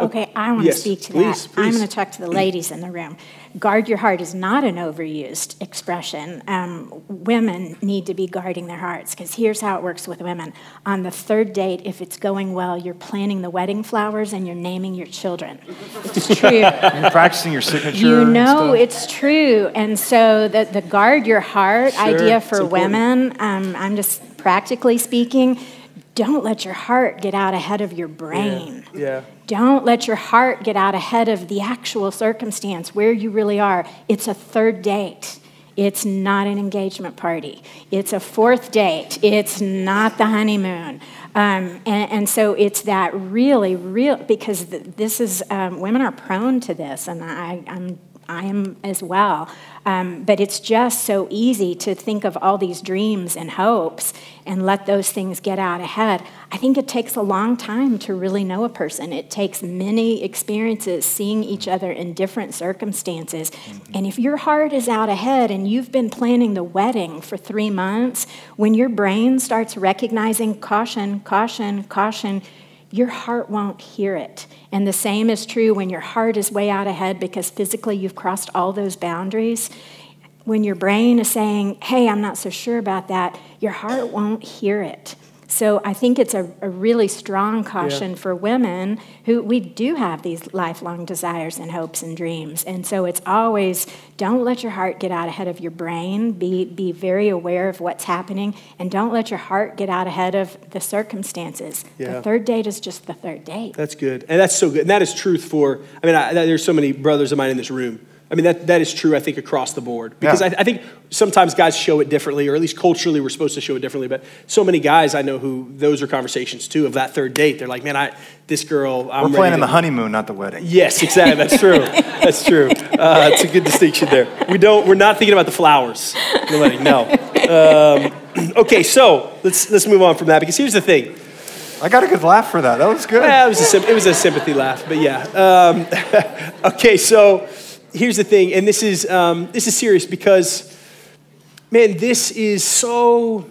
Okay, I want Yes, to speak to please, that. I'm going to talk to the ladies in the room. Guard your heart is not an overused expression. Um, women need to be guarding their hearts because here's how it works with women. On the third date, if it's going well, you're planning the wedding flowers and you're naming your children. It's [LAUGHS] true. You're practicing your signature. You know it's true. And so the, the guard your heart Sure, idea for women, um, I'm just practically speaking, don't let your heart get out ahead of your brain. Yeah. Don't let your heart get out ahead of the actual circumstance where you really are. It's a third date. It's not an engagement party. It's a fourth date. It's not the honeymoon. Um, and, and so it's that really, real, because th- this is, um, women are prone to this, and I, I'm I am as well. Um, but it's just so easy to think of all these dreams and hopes and let those things get out ahead. I think it takes a long time to really know a person. It takes many experiences seeing each other in different circumstances. Mm-hmm. And if your heart is out ahead and you've been planning the wedding for three months, when your brain starts recognizing caution, caution, caution, your heart won't hear it. And the same is true when your heart is way out ahead because physically you've crossed all those boundaries. When your brain is saying, hey, I'm not so sure about that, your heart won't hear it. So I think it's a, a really strong caution yeah. for women who we do have these lifelong desires and hopes and dreams. And so it's always don't let your heart get out ahead of your brain. Be, be very aware of what's happening. And don't let your heart get out ahead of the circumstances. Yeah. The third date is just the third date. That's good. And that's so good. And that is truth for, I mean, I, there's so many brothers of mine in this room I mean, that, that is true, I think, across the board. Because yeah. I, I, think sometimes guys show it differently, or at least culturally we're supposed to show it differently. But so many guys I know who, those are conversations too, of that third date. They're like, man, I, this girl, I'm We're planning the honeymoon, not the wedding. Yes, exactly. That's true. That's true. Uh, it's a good distinction there. We don't, we're not thinking about the flowers the wedding, no. Um, [CLEARS THROAT] okay, so let's, let's move on from that, because here's the thing. I got a good laugh for that. That was good. Yeah, it was a, it was a sympathy laugh, but yeah. Um, [LAUGHS] okay, so here's the thing, and this is, um, this is serious because, man, this is so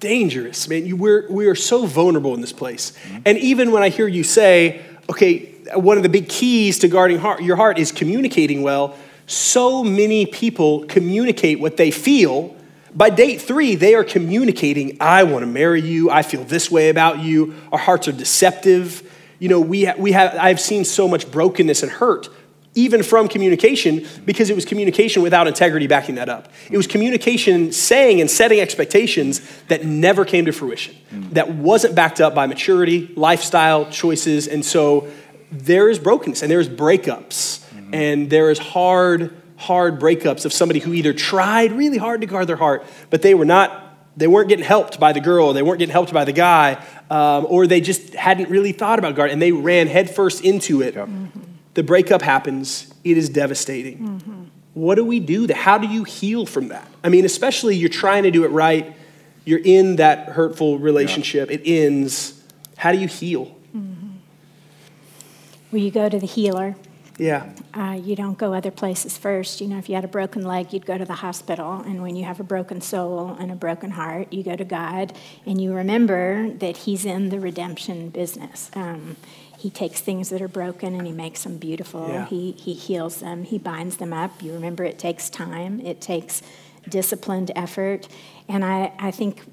dangerous, man. You, we're, we are so vulnerable in this place. Mm-hmm. And even when I hear you say, okay, one of the big keys to guarding heart, your heart is communicating well, so many people communicate what they feel. By date three, they are communicating, I want to marry you. I feel this way about you. Our hearts are deceptive. You know, we, ha- we have, I've seen so much brokenness and hurt even from communication, because it was communication without integrity backing that up. It was communication saying and setting expectations that never came to fruition, mm. that wasn't backed up by maturity, lifestyle, choices. And so there is brokenness and there is breakups, mm-hmm. and there is hard, hard breakups of somebody who either tried really hard to guard their heart, but they were not. They weren't getting helped by the girl, they weren't getting helped by the guy, um, or they just hadn't really thought about guard, and they ran headfirst into it. Yep. Mm-hmm the breakup happens, it is devastating. Mm-hmm. What do we do? How do you heal from that? I mean, especially you're trying to do it right, you're in that hurtful relationship, yeah. it ends. How do you heal? Mm-hmm. Well, you go to the healer. Yeah. Uh, you don't go other places first. You know, if you had a broken leg, you'd go to the hospital. And when you have a broken soul and a broken heart, you go to God and you remember that He's in the redemption business. Um, he takes things that are broken and he makes them beautiful. Yeah. He, he heals them, he binds them up. You remember it takes time, it takes disciplined effort. And I, I think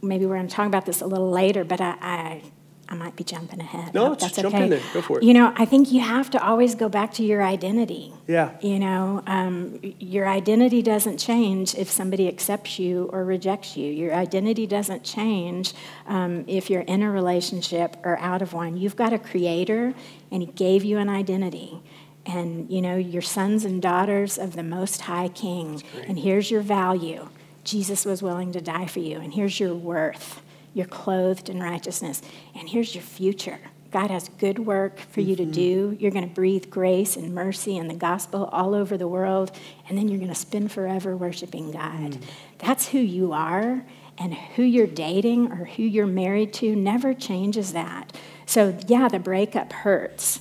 maybe we're going to talk about this a little later, but I, I I might be jumping ahead. No, that's jump okay. in there. Go for it. You know, I think you have to always go back to your identity. Yeah. You know, um, your identity doesn't change if somebody accepts you or rejects you. Your identity doesn't change um, if you're in a relationship or out of one. You've got a creator, and he gave you an identity. And, you know, you're sons and daughters of the Most High King. And here's your value Jesus was willing to die for you. And here's your worth you're clothed in righteousness. And here's your future. God has good work for you to mm-hmm. do. You're going to breathe grace and mercy and the gospel all over the world, and then you're going to spend forever worshiping God. Mm. That's who you are, and who you're dating or who you're married to never changes that. So, yeah, the breakup hurts.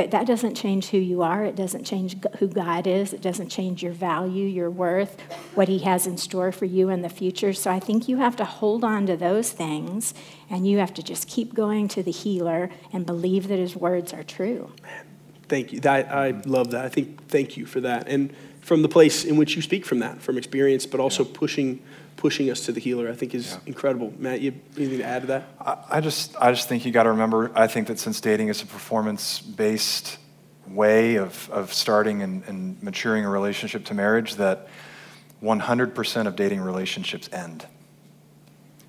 But that doesn't change who you are. It doesn't change who God is. It doesn't change your value, your worth, what He has in store for you in the future. So I think you have to hold on to those things and you have to just keep going to the healer and believe that His words are true. Thank you. That, I love that. I think thank you for that. And from the place in which you speak from that, from experience, but also yeah. pushing pushing us to the healer, I think is yeah. incredible. Matt, you anything to add to that? I, I just, I just think you got to remember. I think that since dating is a performance-based way of, of starting and, and maturing a relationship to marriage, that 100% of dating relationships end,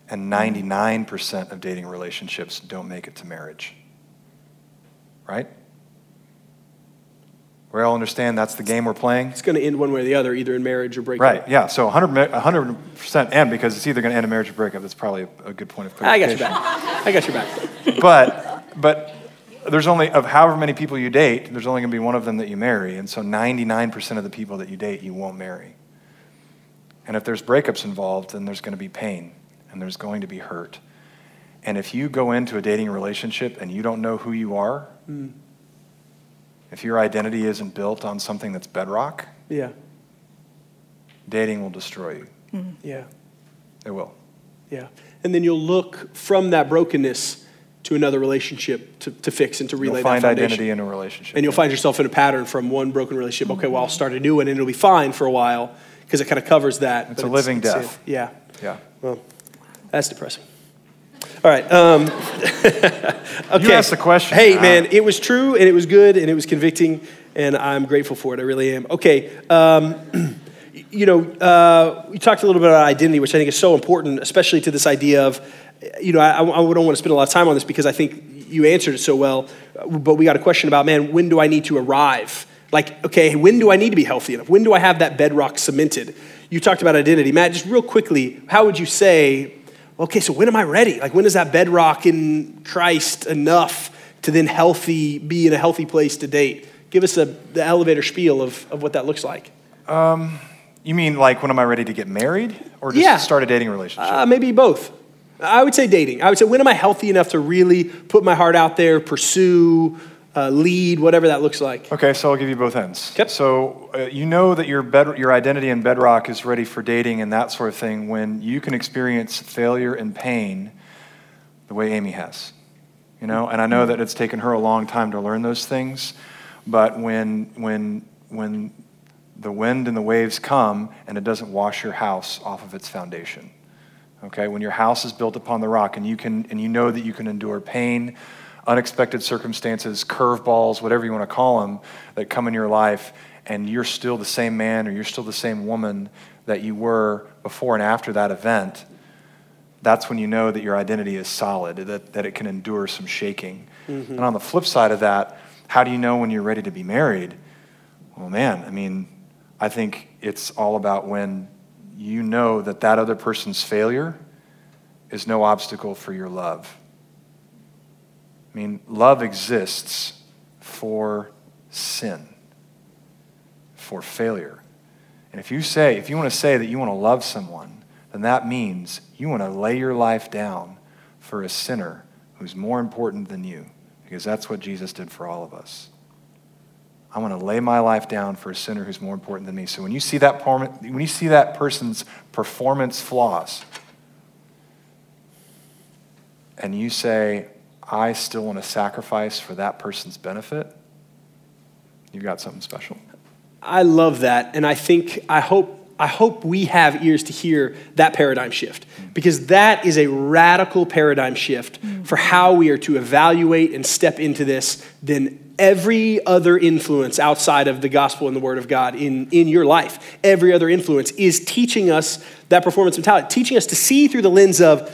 and mm. 99% of dating relationships don't make it to marriage. Right? We all understand that's the game we're playing. It's going to end one way or the other, either in marriage or breakup. Right, yeah. So 100, 100% end because it's either going to end in marriage or breakup. That's probably a, a good point of clarification. I got your back. I got your back. but, but there's only, of however many people you date, there's only going to be one of them that you marry. And so 99% of the people that you date, you won't marry. And if there's breakups involved, then there's going to be pain and there's going to be hurt. And if you go into a dating relationship and you don't know who you are, mm. If your identity isn't built on something that's bedrock, yeah. dating will destroy you. Mm. Yeah. It will. Yeah. And then you'll look from that brokenness to another relationship to, to fix and to relay you'll find that foundation. identity in a relationship. And you'll find yourself in a pattern from one broken relationship. Okay, well, I'll start a new one and it'll be fine for a while because it kind of covers that. It's a it's, living it's, death. yeah. Yeah. Well, that's depressing. All right. Um, [LAUGHS] okay. You asked the question. Hey, man, it was true and it was good and it was convicting, and I'm grateful for it. I really am. Okay. Um, [CLEARS THROAT] you know, uh, we talked a little bit about identity, which I think is so important, especially to this idea of, you know, I, I don't want to spend a lot of time on this because I think you answered it so well. But we got a question about, man, when do I need to arrive? Like, okay, when do I need to be healthy enough? When do I have that bedrock cemented? You talked about identity. Matt, just real quickly, how would you say, okay, so when am I ready? Like, when is that bedrock in Christ enough to then healthy, be in a healthy place to date? Give us a, the elevator spiel of, of what that looks like. Um, you mean like when am I ready to get married or just yeah. start a dating relationship? Uh, maybe both. I would say dating. I would say when am I healthy enough to really put my heart out there, pursue, uh, lead, whatever that looks like. Okay, so I'll give you both ends. Yep. So uh, you know that your, bed, your identity and bedrock is ready for dating and that sort of thing when you can experience failure and pain the way Amy has. You know, and I know that it's taken her a long time to learn those things, but when when when the wind and the waves come and it doesn't wash your house off of its foundation. Okay, when your house is built upon the rock and you can and you know that you can endure pain, unexpected circumstances, curveballs, whatever you want to call them, that come in your life, and you're still the same man or you're still the same woman that you were before and after that event, that's when you know that your identity is solid, that, that it can endure some shaking. Mm-hmm. And on the flip side of that, how do you know when you're ready to be married? Well, man, I mean, I think it's all about when you know that that other person's failure is no obstacle for your love. I mean, love exists for sin, for failure. And if you say, if you want to say that you want to love someone, then that means you want to lay your life down for a sinner who's more important than you, because that's what Jesus did for all of us. I want to lay my life down for a sinner who's more important than me. So when you see that, when you see that person's performance flaws, and you say, I still want to sacrifice for that person's benefit, you've got something special. I love that. And I think, I hope, I hope we have ears to hear that paradigm shift because that is a radical paradigm shift for how we are to evaluate and step into this than every other influence outside of the gospel and the word of God in, in your life. Every other influence is teaching us that performance mentality, teaching us to see through the lens of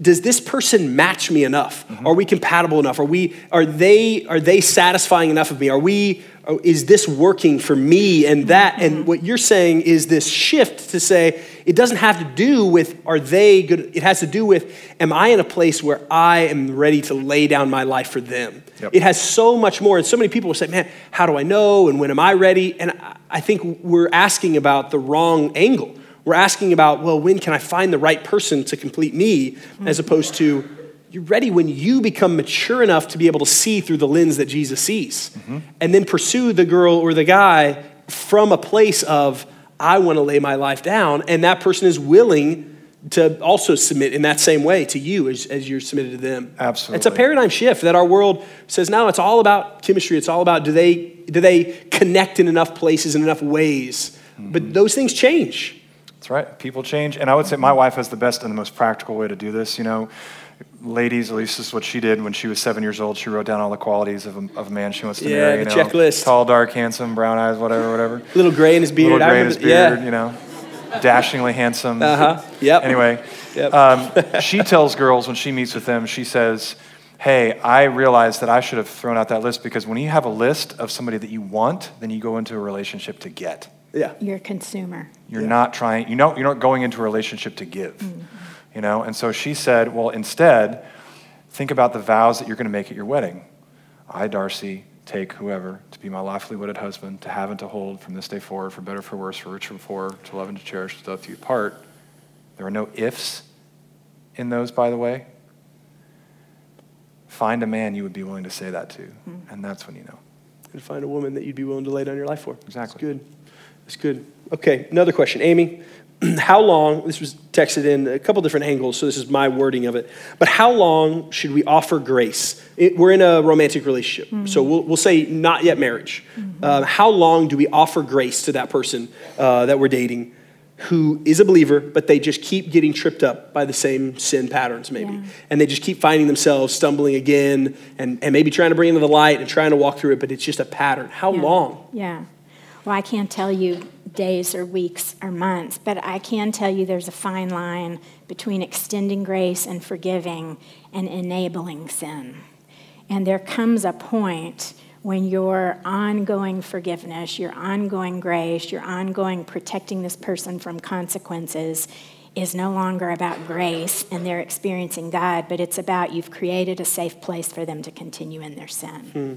does this person match me enough? Mm-hmm. Are we compatible enough? Are we are they are they satisfying enough of me? Are we is this working for me and that? Mm-hmm. And what you're saying is this shift to say it doesn't have to do with are they good? It has to do with am I in a place where I am ready to lay down my life for them? Yep. It has so much more. And so many people will say, man, how do I know? And when am I ready? And I think we're asking about the wrong angle. We're asking about, well, when can I find the right person to complete me, as opposed to, you're ready when you become mature enough to be able to see through the lens that Jesus sees. Mm-hmm. And then pursue the girl or the guy from a place of, I want to lay my life down. And that person is willing to also submit in that same way to you as, as you're submitted to them. Absolutely. It's a paradigm shift that our world says now it's all about chemistry. It's all about do they, do they connect in enough places, in enough ways? Mm-hmm. But those things change. That's right. People change. And I would say my wife has the best and the most practical way to do this. You know, ladies, at least this is what she did when she was seven years old. She wrote down all the qualities of a, of a man she wants to yeah, marry. Yeah, the know, checklist. Tall, dark, handsome, brown eyes, whatever, whatever. [LAUGHS] Little gray in his beard. Little gray in his beard, yeah. you know. Dashingly handsome. Uh huh. Yep. Anyway, yep. Um, [LAUGHS] she tells girls when she meets with them, she says, Hey, I realized that I should have thrown out that list because when you have a list of somebody that you want, then you go into a relationship to get. Yeah. You're a consumer. You're yeah. not trying, you know, you're not going into a relationship to give. Mm-hmm. You know, and so she said, well, instead, think about the vows that you're going to make at your wedding. I, Darcy, take whoever to be my lawfully wedded husband, to have and to hold from this day forward, for better, for worse, for richer, for poor, to love and to cherish, to death you part. There are no ifs in those, by the way. Find a man you would be willing to say that to, mm-hmm. and that's when you know. And find a woman that you'd be willing to lay down your life for. Exactly. That's good. That's good. Okay, another question. Amy, [CLEARS THROAT] how long, this was texted in a couple different angles, so this is my wording of it, but how long should we offer grace? It, we're in a romantic relationship, mm-hmm. so we'll, we'll say not yet marriage. Mm-hmm. Uh, how long do we offer grace to that person uh, that we're dating who is a believer, but they just keep getting tripped up by the same sin patterns, maybe? Yeah. And they just keep finding themselves stumbling again and, and maybe trying to bring into the light and trying to walk through it, but it's just a pattern. How yeah. long? Yeah. Well, I can't tell you days or weeks or months, but I can tell you there's a fine line between extending grace and forgiving and enabling sin. And there comes a point when your ongoing forgiveness, your ongoing grace, your ongoing protecting this person from consequences is no longer about grace and they're experiencing God, but it's about you've created a safe place for them to continue in their sin. Hmm.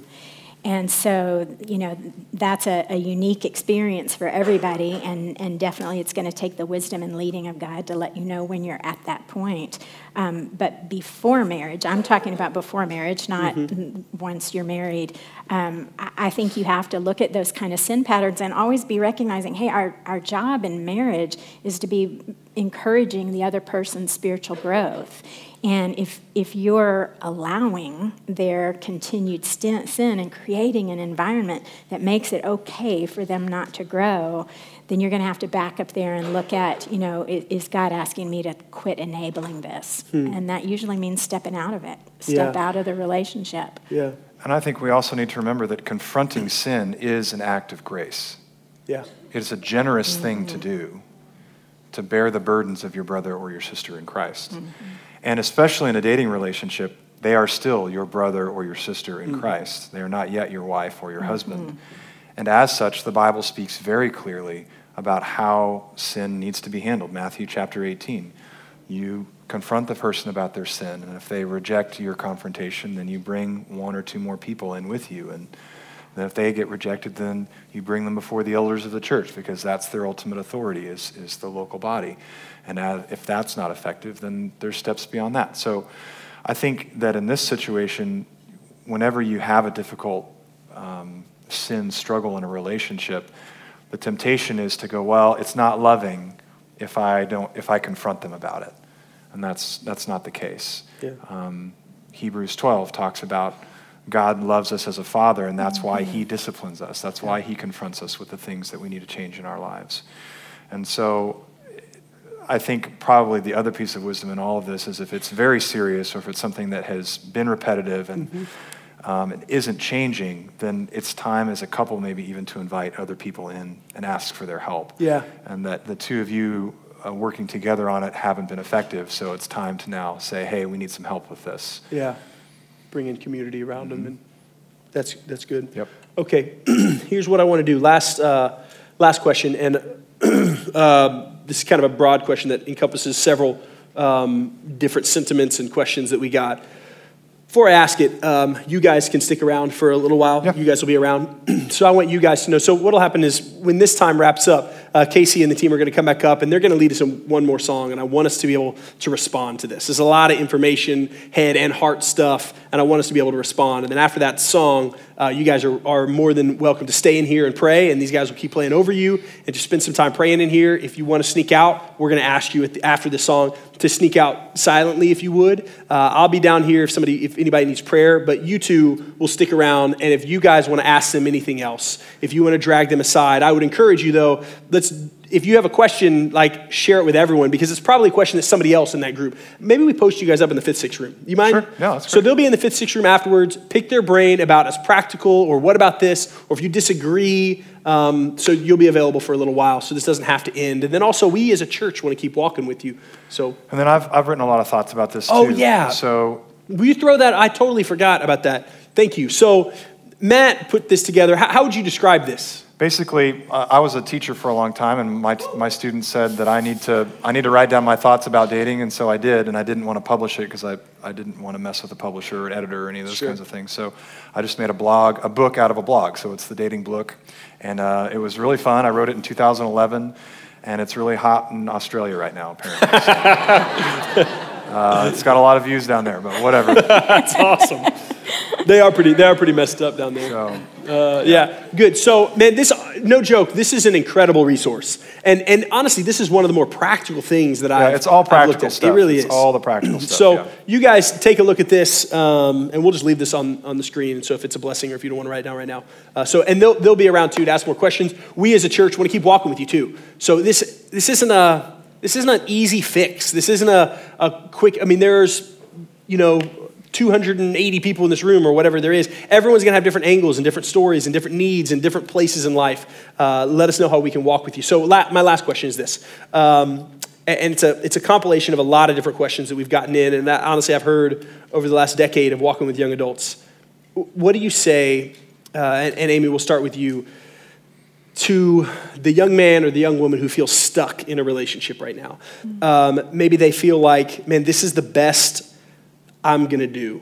And so, you know, that's a, a, unique experience for everybody, and, and definitely it's going to take the wisdom and leading of God to let you know when you're at that point. Um, but before marriage, I'm talking about before marriage, not mm-hmm. once you're married. Um, I, I, think you have to look at those kind of sin patterns and always be recognizing hey, our, our job in marriage is to be encouraging the other person's spiritual growth. And if, if you're allowing their continued sin and creating an environment that makes it okay for them not to grow, then you're going to have to back up there and look at, you know, is God asking me to quit enabling this? Hmm. And that usually means stepping out of it, step yeah. out of the relationship. Yeah. And I think we also need to remember that confronting sin is an act of grace. Yeah. It's a generous mm-hmm. thing to do to bear the burdens of your brother or your sister in Christ. Mm-hmm. And especially in a dating relationship, they are still your brother or your sister in mm-hmm. Christ. They are not yet your wife or your mm-hmm. husband. And as such, the Bible speaks very clearly about how sin needs to be handled. Matthew chapter 18. You confront the person about their sin, and if they reject your confrontation, then you bring one or two more people in with you. And then if they get rejected, then you bring them before the elders of the church because that's their ultimate authority is, is the local body. And if that's not effective, then there's steps beyond that. So I think that in this situation, whenever you have a difficult um, sin struggle in a relationship, the temptation is to go, well, it's not loving if I don't if I confront them about it, and that's that's not the case. Yeah. Um, Hebrews 12 talks about God loves us as a father, and that's why He disciplines us. That's why He confronts us with the things that we need to change in our lives. And so I think probably the other piece of wisdom in all of this is if it's very serious or if it's something that has been repetitive and mm-hmm. um, it isn't changing, then it's time as a couple maybe even to invite other people in and ask for their help. Yeah. And that the two of you uh, working together on it haven't been effective, so it's time to now say, hey, we need some help with this. Yeah. Bring in community around mm-hmm. them, and that's that's good. Yep. Okay. [CLEARS THROAT] Here's what I want to do. Last uh, last question, and. [CLEARS THROAT] uh, this is kind of a broad question that encompasses several um, different sentiments and questions that we got. Before I ask it, um, you guys can stick around for a little while. Yeah. You guys will be around. [CLEARS THROAT] so I want you guys to know. So what'll happen is when this time wraps up, uh, Casey and the team are going to come back up and they're going to lead us in one more song. And I want us to be able to respond to this. There's a lot of information, head and heart stuff, and I want us to be able to respond. And then after that song, uh, you guys are, are more than welcome to stay in here and pray, and these guys will keep playing over you and just spend some time praying in here. If you want to sneak out, we're going to ask you the, after the song to sneak out silently if you would. Uh, I'll be down here if somebody, if anybody needs prayer, but you two will stick around. And if you guys want to ask them anything else, if you want to drag them aside, I would encourage you though. Let's if you have a question, like share it with everyone because it's probably a question that somebody else in that group. Maybe we post you guys up in the fifth, sixth room. You mind? Sure. No, that's so they'll be in the fifth, sixth room afterwards. Pick their brain about as practical or what about this, or if you disagree. Um, so you'll be available for a little while. So this doesn't have to end. And then also, we as a church want to keep walking with you. So. And then I've I've written a lot of thoughts about this. Oh too. yeah. So. Will you throw that? I totally forgot about that. Thank you. So Matt put this together. How, how would you describe this? Basically, uh, I was a teacher for a long time, and my, my students said that I need, to, I need to write down my thoughts about dating, and so I did, and I didn't want to publish it because I, I didn't want to mess with a publisher or an editor or any of those Sure. kinds of things. So I just made a blog, a book out of a blog. So it's the dating book, and uh, it was really fun. I wrote it in 2011, and it's really hot in Australia right now, apparently. So, [LAUGHS] uh, it's got a lot of views down there, but whatever. [LAUGHS] That's awesome. they are pretty. They are pretty messed up down there. So, Uh, yeah, good. So, man, this no joke. This is an incredible resource, and and honestly, this is one of the more practical things that I. yeah, it's all practical stuff. It really it's is. all the practical stuff. so yeah. you guys take a look at this, um, and we'll just leave this on, on the screen. So if it's a blessing, or if you don't want to write it down right now, uh, so and they'll they'll be around too to ask more questions. We as a church want to keep walking with you too. So this this isn't a this isn't an easy fix. This isn't a a quick. I mean, there's you know. 280 people in this room, or whatever there is. Everyone's gonna have different angles and different stories and different needs and different places in life. Uh, let us know how we can walk with you. So, la- my last question is this. Um, and it's a, it's a compilation of a lot of different questions that we've gotten in and that honestly i've heard over the last decade of walking with young adults what do you say uh, and, and amy we'll start with you to the young man or the young woman who feels stuck in a relationship right now um, maybe they feel like man this is the best i'm going to do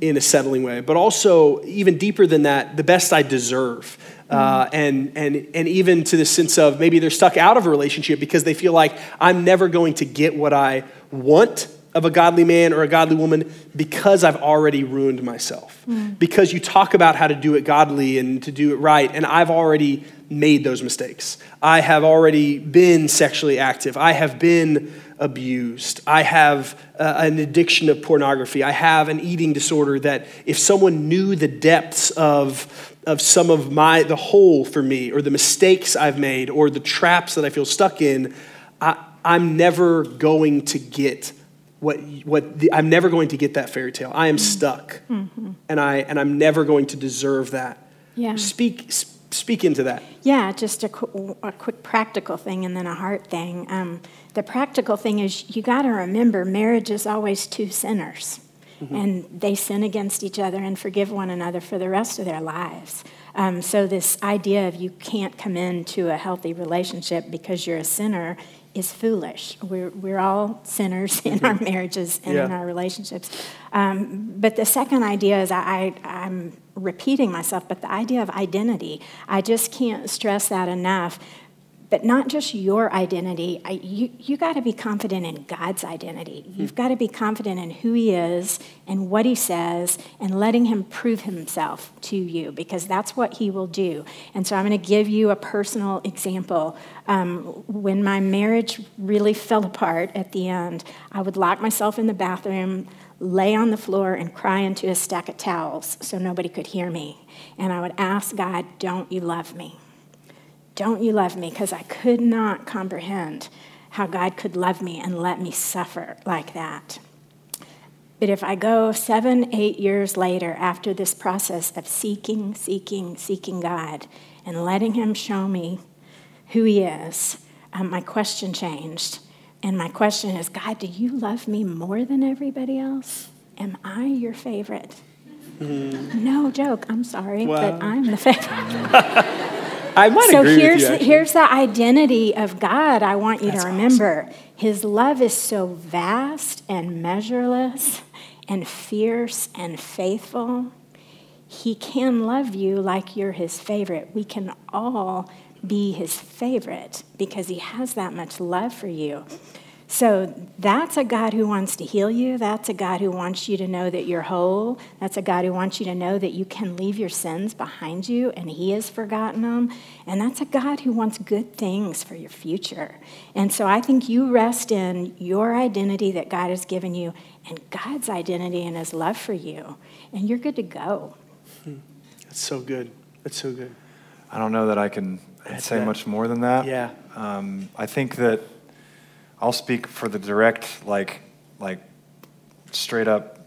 in a settling way but also even deeper than that the best i deserve uh, and, and, and even to the sense of maybe they're stuck out of a relationship because they feel like I'm never going to get what I want of a godly man or a godly woman because I've already ruined myself. Because you talk about how to do it godly and to do it right, and I've already made those mistakes. I have already been sexually active. I have been abused. I have uh, an addiction of pornography. I have an eating disorder that if someone knew the depths of of some of my the hole for me or the mistakes I've made or the traps that I feel stuck in, I, I'm never going to get what what the, I'm never going to get that fairy tale. I am stuck, and I and I'm never going to deserve that. Yeah. Speak speak into that. Yeah, just a, qu- a quick practical thing and then a heart thing. Um, the practical thing is you got to remember marriage is always two sinners. And they sin against each other and forgive one another for the rest of their lives. Um, so, this idea of you can't come into a healthy relationship because you're a sinner is foolish. We're, we're all sinners [LAUGHS] in our marriages and in our relationships. Um, but the second idea is I, I, I'm repeating myself, but the idea of identity, I just can't stress that enough. But not just your identity, I, you, you got to be confident in God's identity. You've got to be confident in who He is and what He says and letting Him prove Himself to you because that's what He will do. And so I'm going to give you a personal example. Um, when my marriage really fell apart at the end, I would lock myself in the bathroom, lay on the floor, and cry into a stack of towels so nobody could hear me. And I would ask God, Don't you love me? Don't you love me? Because I could not comprehend how God could love me and let me suffer like that. But if I go seven, eight years later after this process of seeking, seeking, seeking God and letting Him show me who He is, um, my question changed. And my question is God, do you love me more than everybody else? Am I your favorite? No joke, I'm sorry, Wow. but I'm the favorite [LAUGHS] I might so agree here's with you. the, here's the identity of God I want you That's to remember. His love is so vast and measureless and fierce and faithful. He can love you like you're his favorite. We can all be his favorite because he has that much love for you. So that's a God who wants to heal you. That's a God who wants you to know that you're whole. That's a God who wants you to know that you can leave your sins behind you and He has forgotten them. And that's a God who wants good things for your future. And so I think you rest in your identity that God has given you and God's identity and His love for you. And you're good to go. That's so good. That's so good. I don't know that I can That's say that. much more than that. Yeah. Um, I think that I'll speak for the direct, like, like straight up,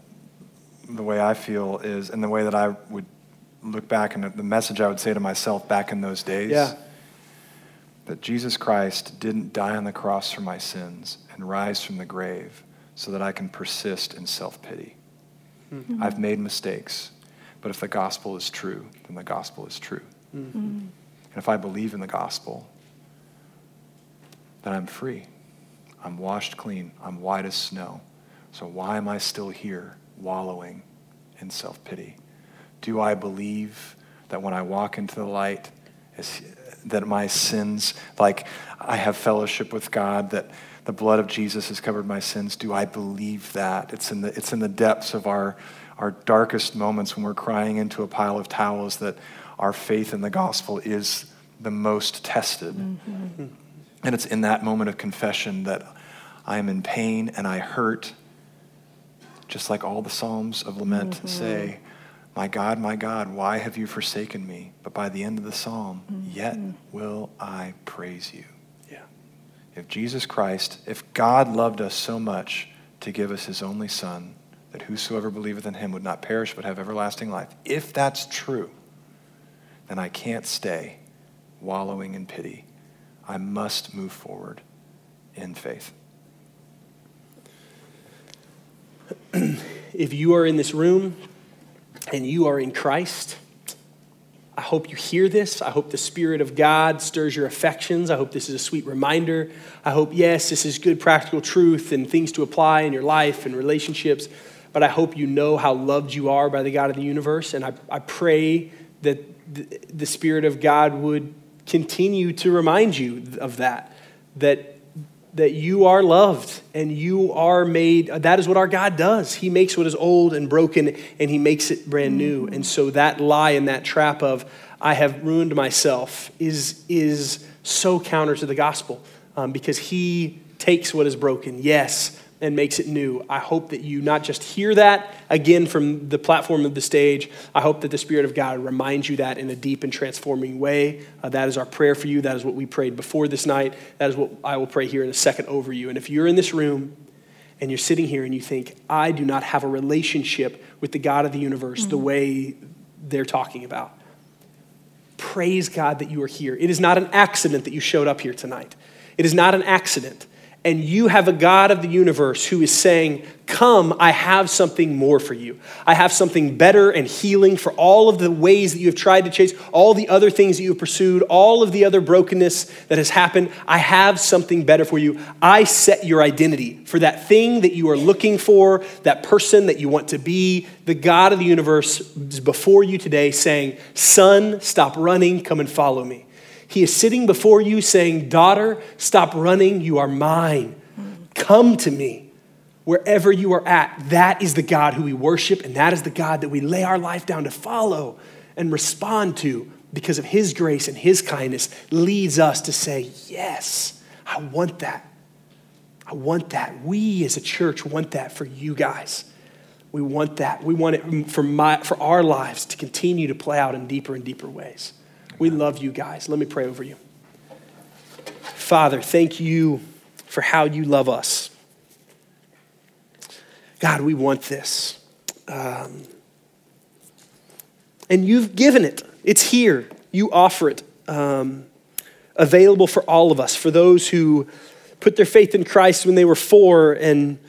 the way I feel is, and the way that I would look back, and the message I would say to myself back in those days. Yeah. That Jesus Christ didn't die on the cross for my sins and rise from the grave so that I can persist in self pity. I've made mistakes. But if the gospel is true, then the gospel is true. Mm-hmm. And if I believe in the gospel, then I'm free. I'm washed clean. I'm white as snow. So why am I still here wallowing in self pity? Do I believe that when I walk into the light, that my sins, like I have fellowship with God, that the blood of Jesus has covered my sins? Do I believe that? It's in the, it's in the depths of our, our darkest moments when we're crying into a pile of towels that our faith in the gospel is the most tested. Mm-hmm. And it's in that moment of confession that I am in pain and I hurt, just like all the Psalms of lament mm-hmm. say, My God, my God, why have you forsaken me? But by the end of the psalm, mm-hmm. yet will I praise you. Yeah. If Jesus Christ, if God loved us so much to give us his only Son, that whosoever believeth in him would not perish but have everlasting life, if that's true, then I can't stay wallowing in pity. I must move forward in faith. [CLEARS THROAT] if you are in this room and you are in Christ, I hope you hear this. I hope the Spirit of God stirs your affections. I hope this is a sweet reminder. I hope, yes, this is good practical truth and things to apply in your life and relationships, but I hope you know how loved you are by the God of the universe. And I, I pray that the, the Spirit of God would continue to remind you of that, that that you are loved and you are made that is what our god does. He makes what is old and broken and he makes it brand new. And so that lie and that trap of i have ruined myself is is so counter to the gospel um, because he takes what is broken. Yes and makes it new. I hope that you not just hear that again from the platform of the stage, I hope that the Spirit of God reminds you that in a deep and transforming way. Uh, that is our prayer for you. That is what we prayed before this night. That is what I will pray here in a second over you. And if you're in this room, and you're sitting here and you think, I do not have a relationship with the God of the universe mm-hmm. the way they're talking about. Praise God that you are here. It is not an accident that you showed up here tonight. It is not an accident and you have a God of the universe who is saying, Come, I have something more for you. I have something better and healing for all of the ways that you have tried to chase, all the other things that you have pursued, all of the other brokenness that has happened. I have something better for you. I set your identity for that thing that you are looking for, that person that you want to be. The God of the universe is before you today saying, Son, stop running, come and follow me. He is sitting before you saying, Daughter, stop running. You are mine. Come to me wherever you are at. That is the God who we worship, and that is the God that we lay our life down to follow and respond to because of His grace and His kindness leads us to say, Yes, I want that. I want that. We as a church want that for you guys. We want that. We want it for, my, for our lives to continue to play out in deeper and deeper ways. We love you guys. Let me pray over you. Father, thank you for how you love us. God, we want this. Um, and you've given it, it's here. You offer it, um, available for all of us, for those who put their faith in Christ when they were four and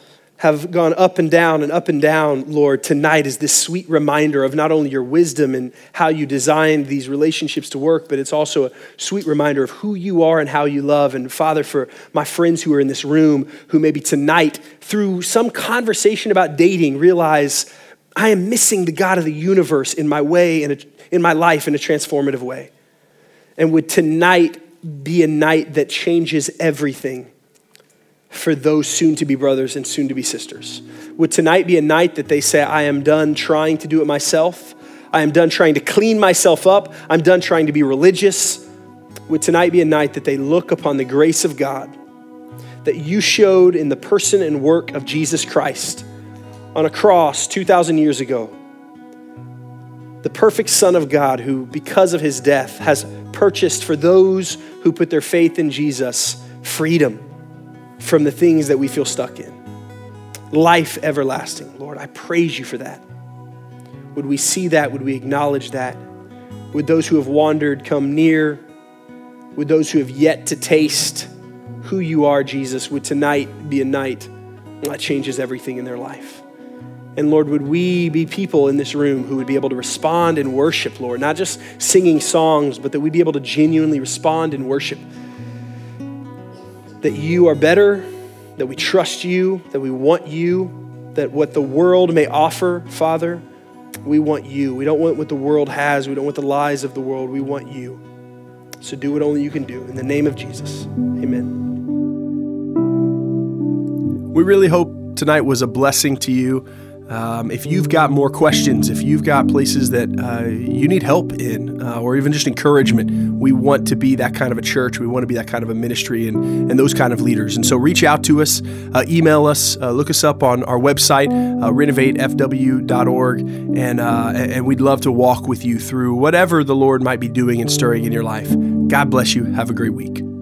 have gone up and down and up and down, Lord, tonight is this sweet reminder of not only your wisdom and how you designed these relationships to work, but it's also a sweet reminder of who you are and how you love. And Father, for my friends who are in this room who maybe tonight, through some conversation about dating, realize I am missing the God of the universe in my way, in, a, in my life, in a transformative way. And would tonight be a night that changes everything for those soon to be brothers and soon to be sisters? Would tonight be a night that they say, I am done trying to do it myself? I am done trying to clean myself up. I'm done trying to be religious. Would tonight be a night that they look upon the grace of God that you showed in the person and work of Jesus Christ on a cross 2,000 years ago? The perfect Son of God, who, because of his death, has purchased for those who put their faith in Jesus freedom from the things that we feel stuck in. Life everlasting. Lord, I praise you for that. Would we see that? Would we acknowledge that? Would those who have wandered come near? Would those who have yet to taste who you are, Jesus, would tonight be a night that changes everything in their life? And Lord, would we be people in this room who would be able to respond and worship, Lord, not just singing songs, but that we'd be able to genuinely respond and worship. That you are better, that we trust you, that we want you, that what the world may offer, Father, we want you. We don't want what the world has, we don't want the lies of the world, we want you. So do what only you can do. In the name of Jesus, amen. We really hope tonight was a blessing to you. Um, if you've got more questions, if you've got places that uh, you need help in, uh, or even just encouragement, we want to be that kind of a church. We want to be that kind of a ministry and, and those kind of leaders. And so reach out to us, uh, email us, uh, look us up on our website, uh, renovatefw.org, and, uh, and we'd love to walk with you through whatever the Lord might be doing and stirring in your life. God bless you. Have a great week.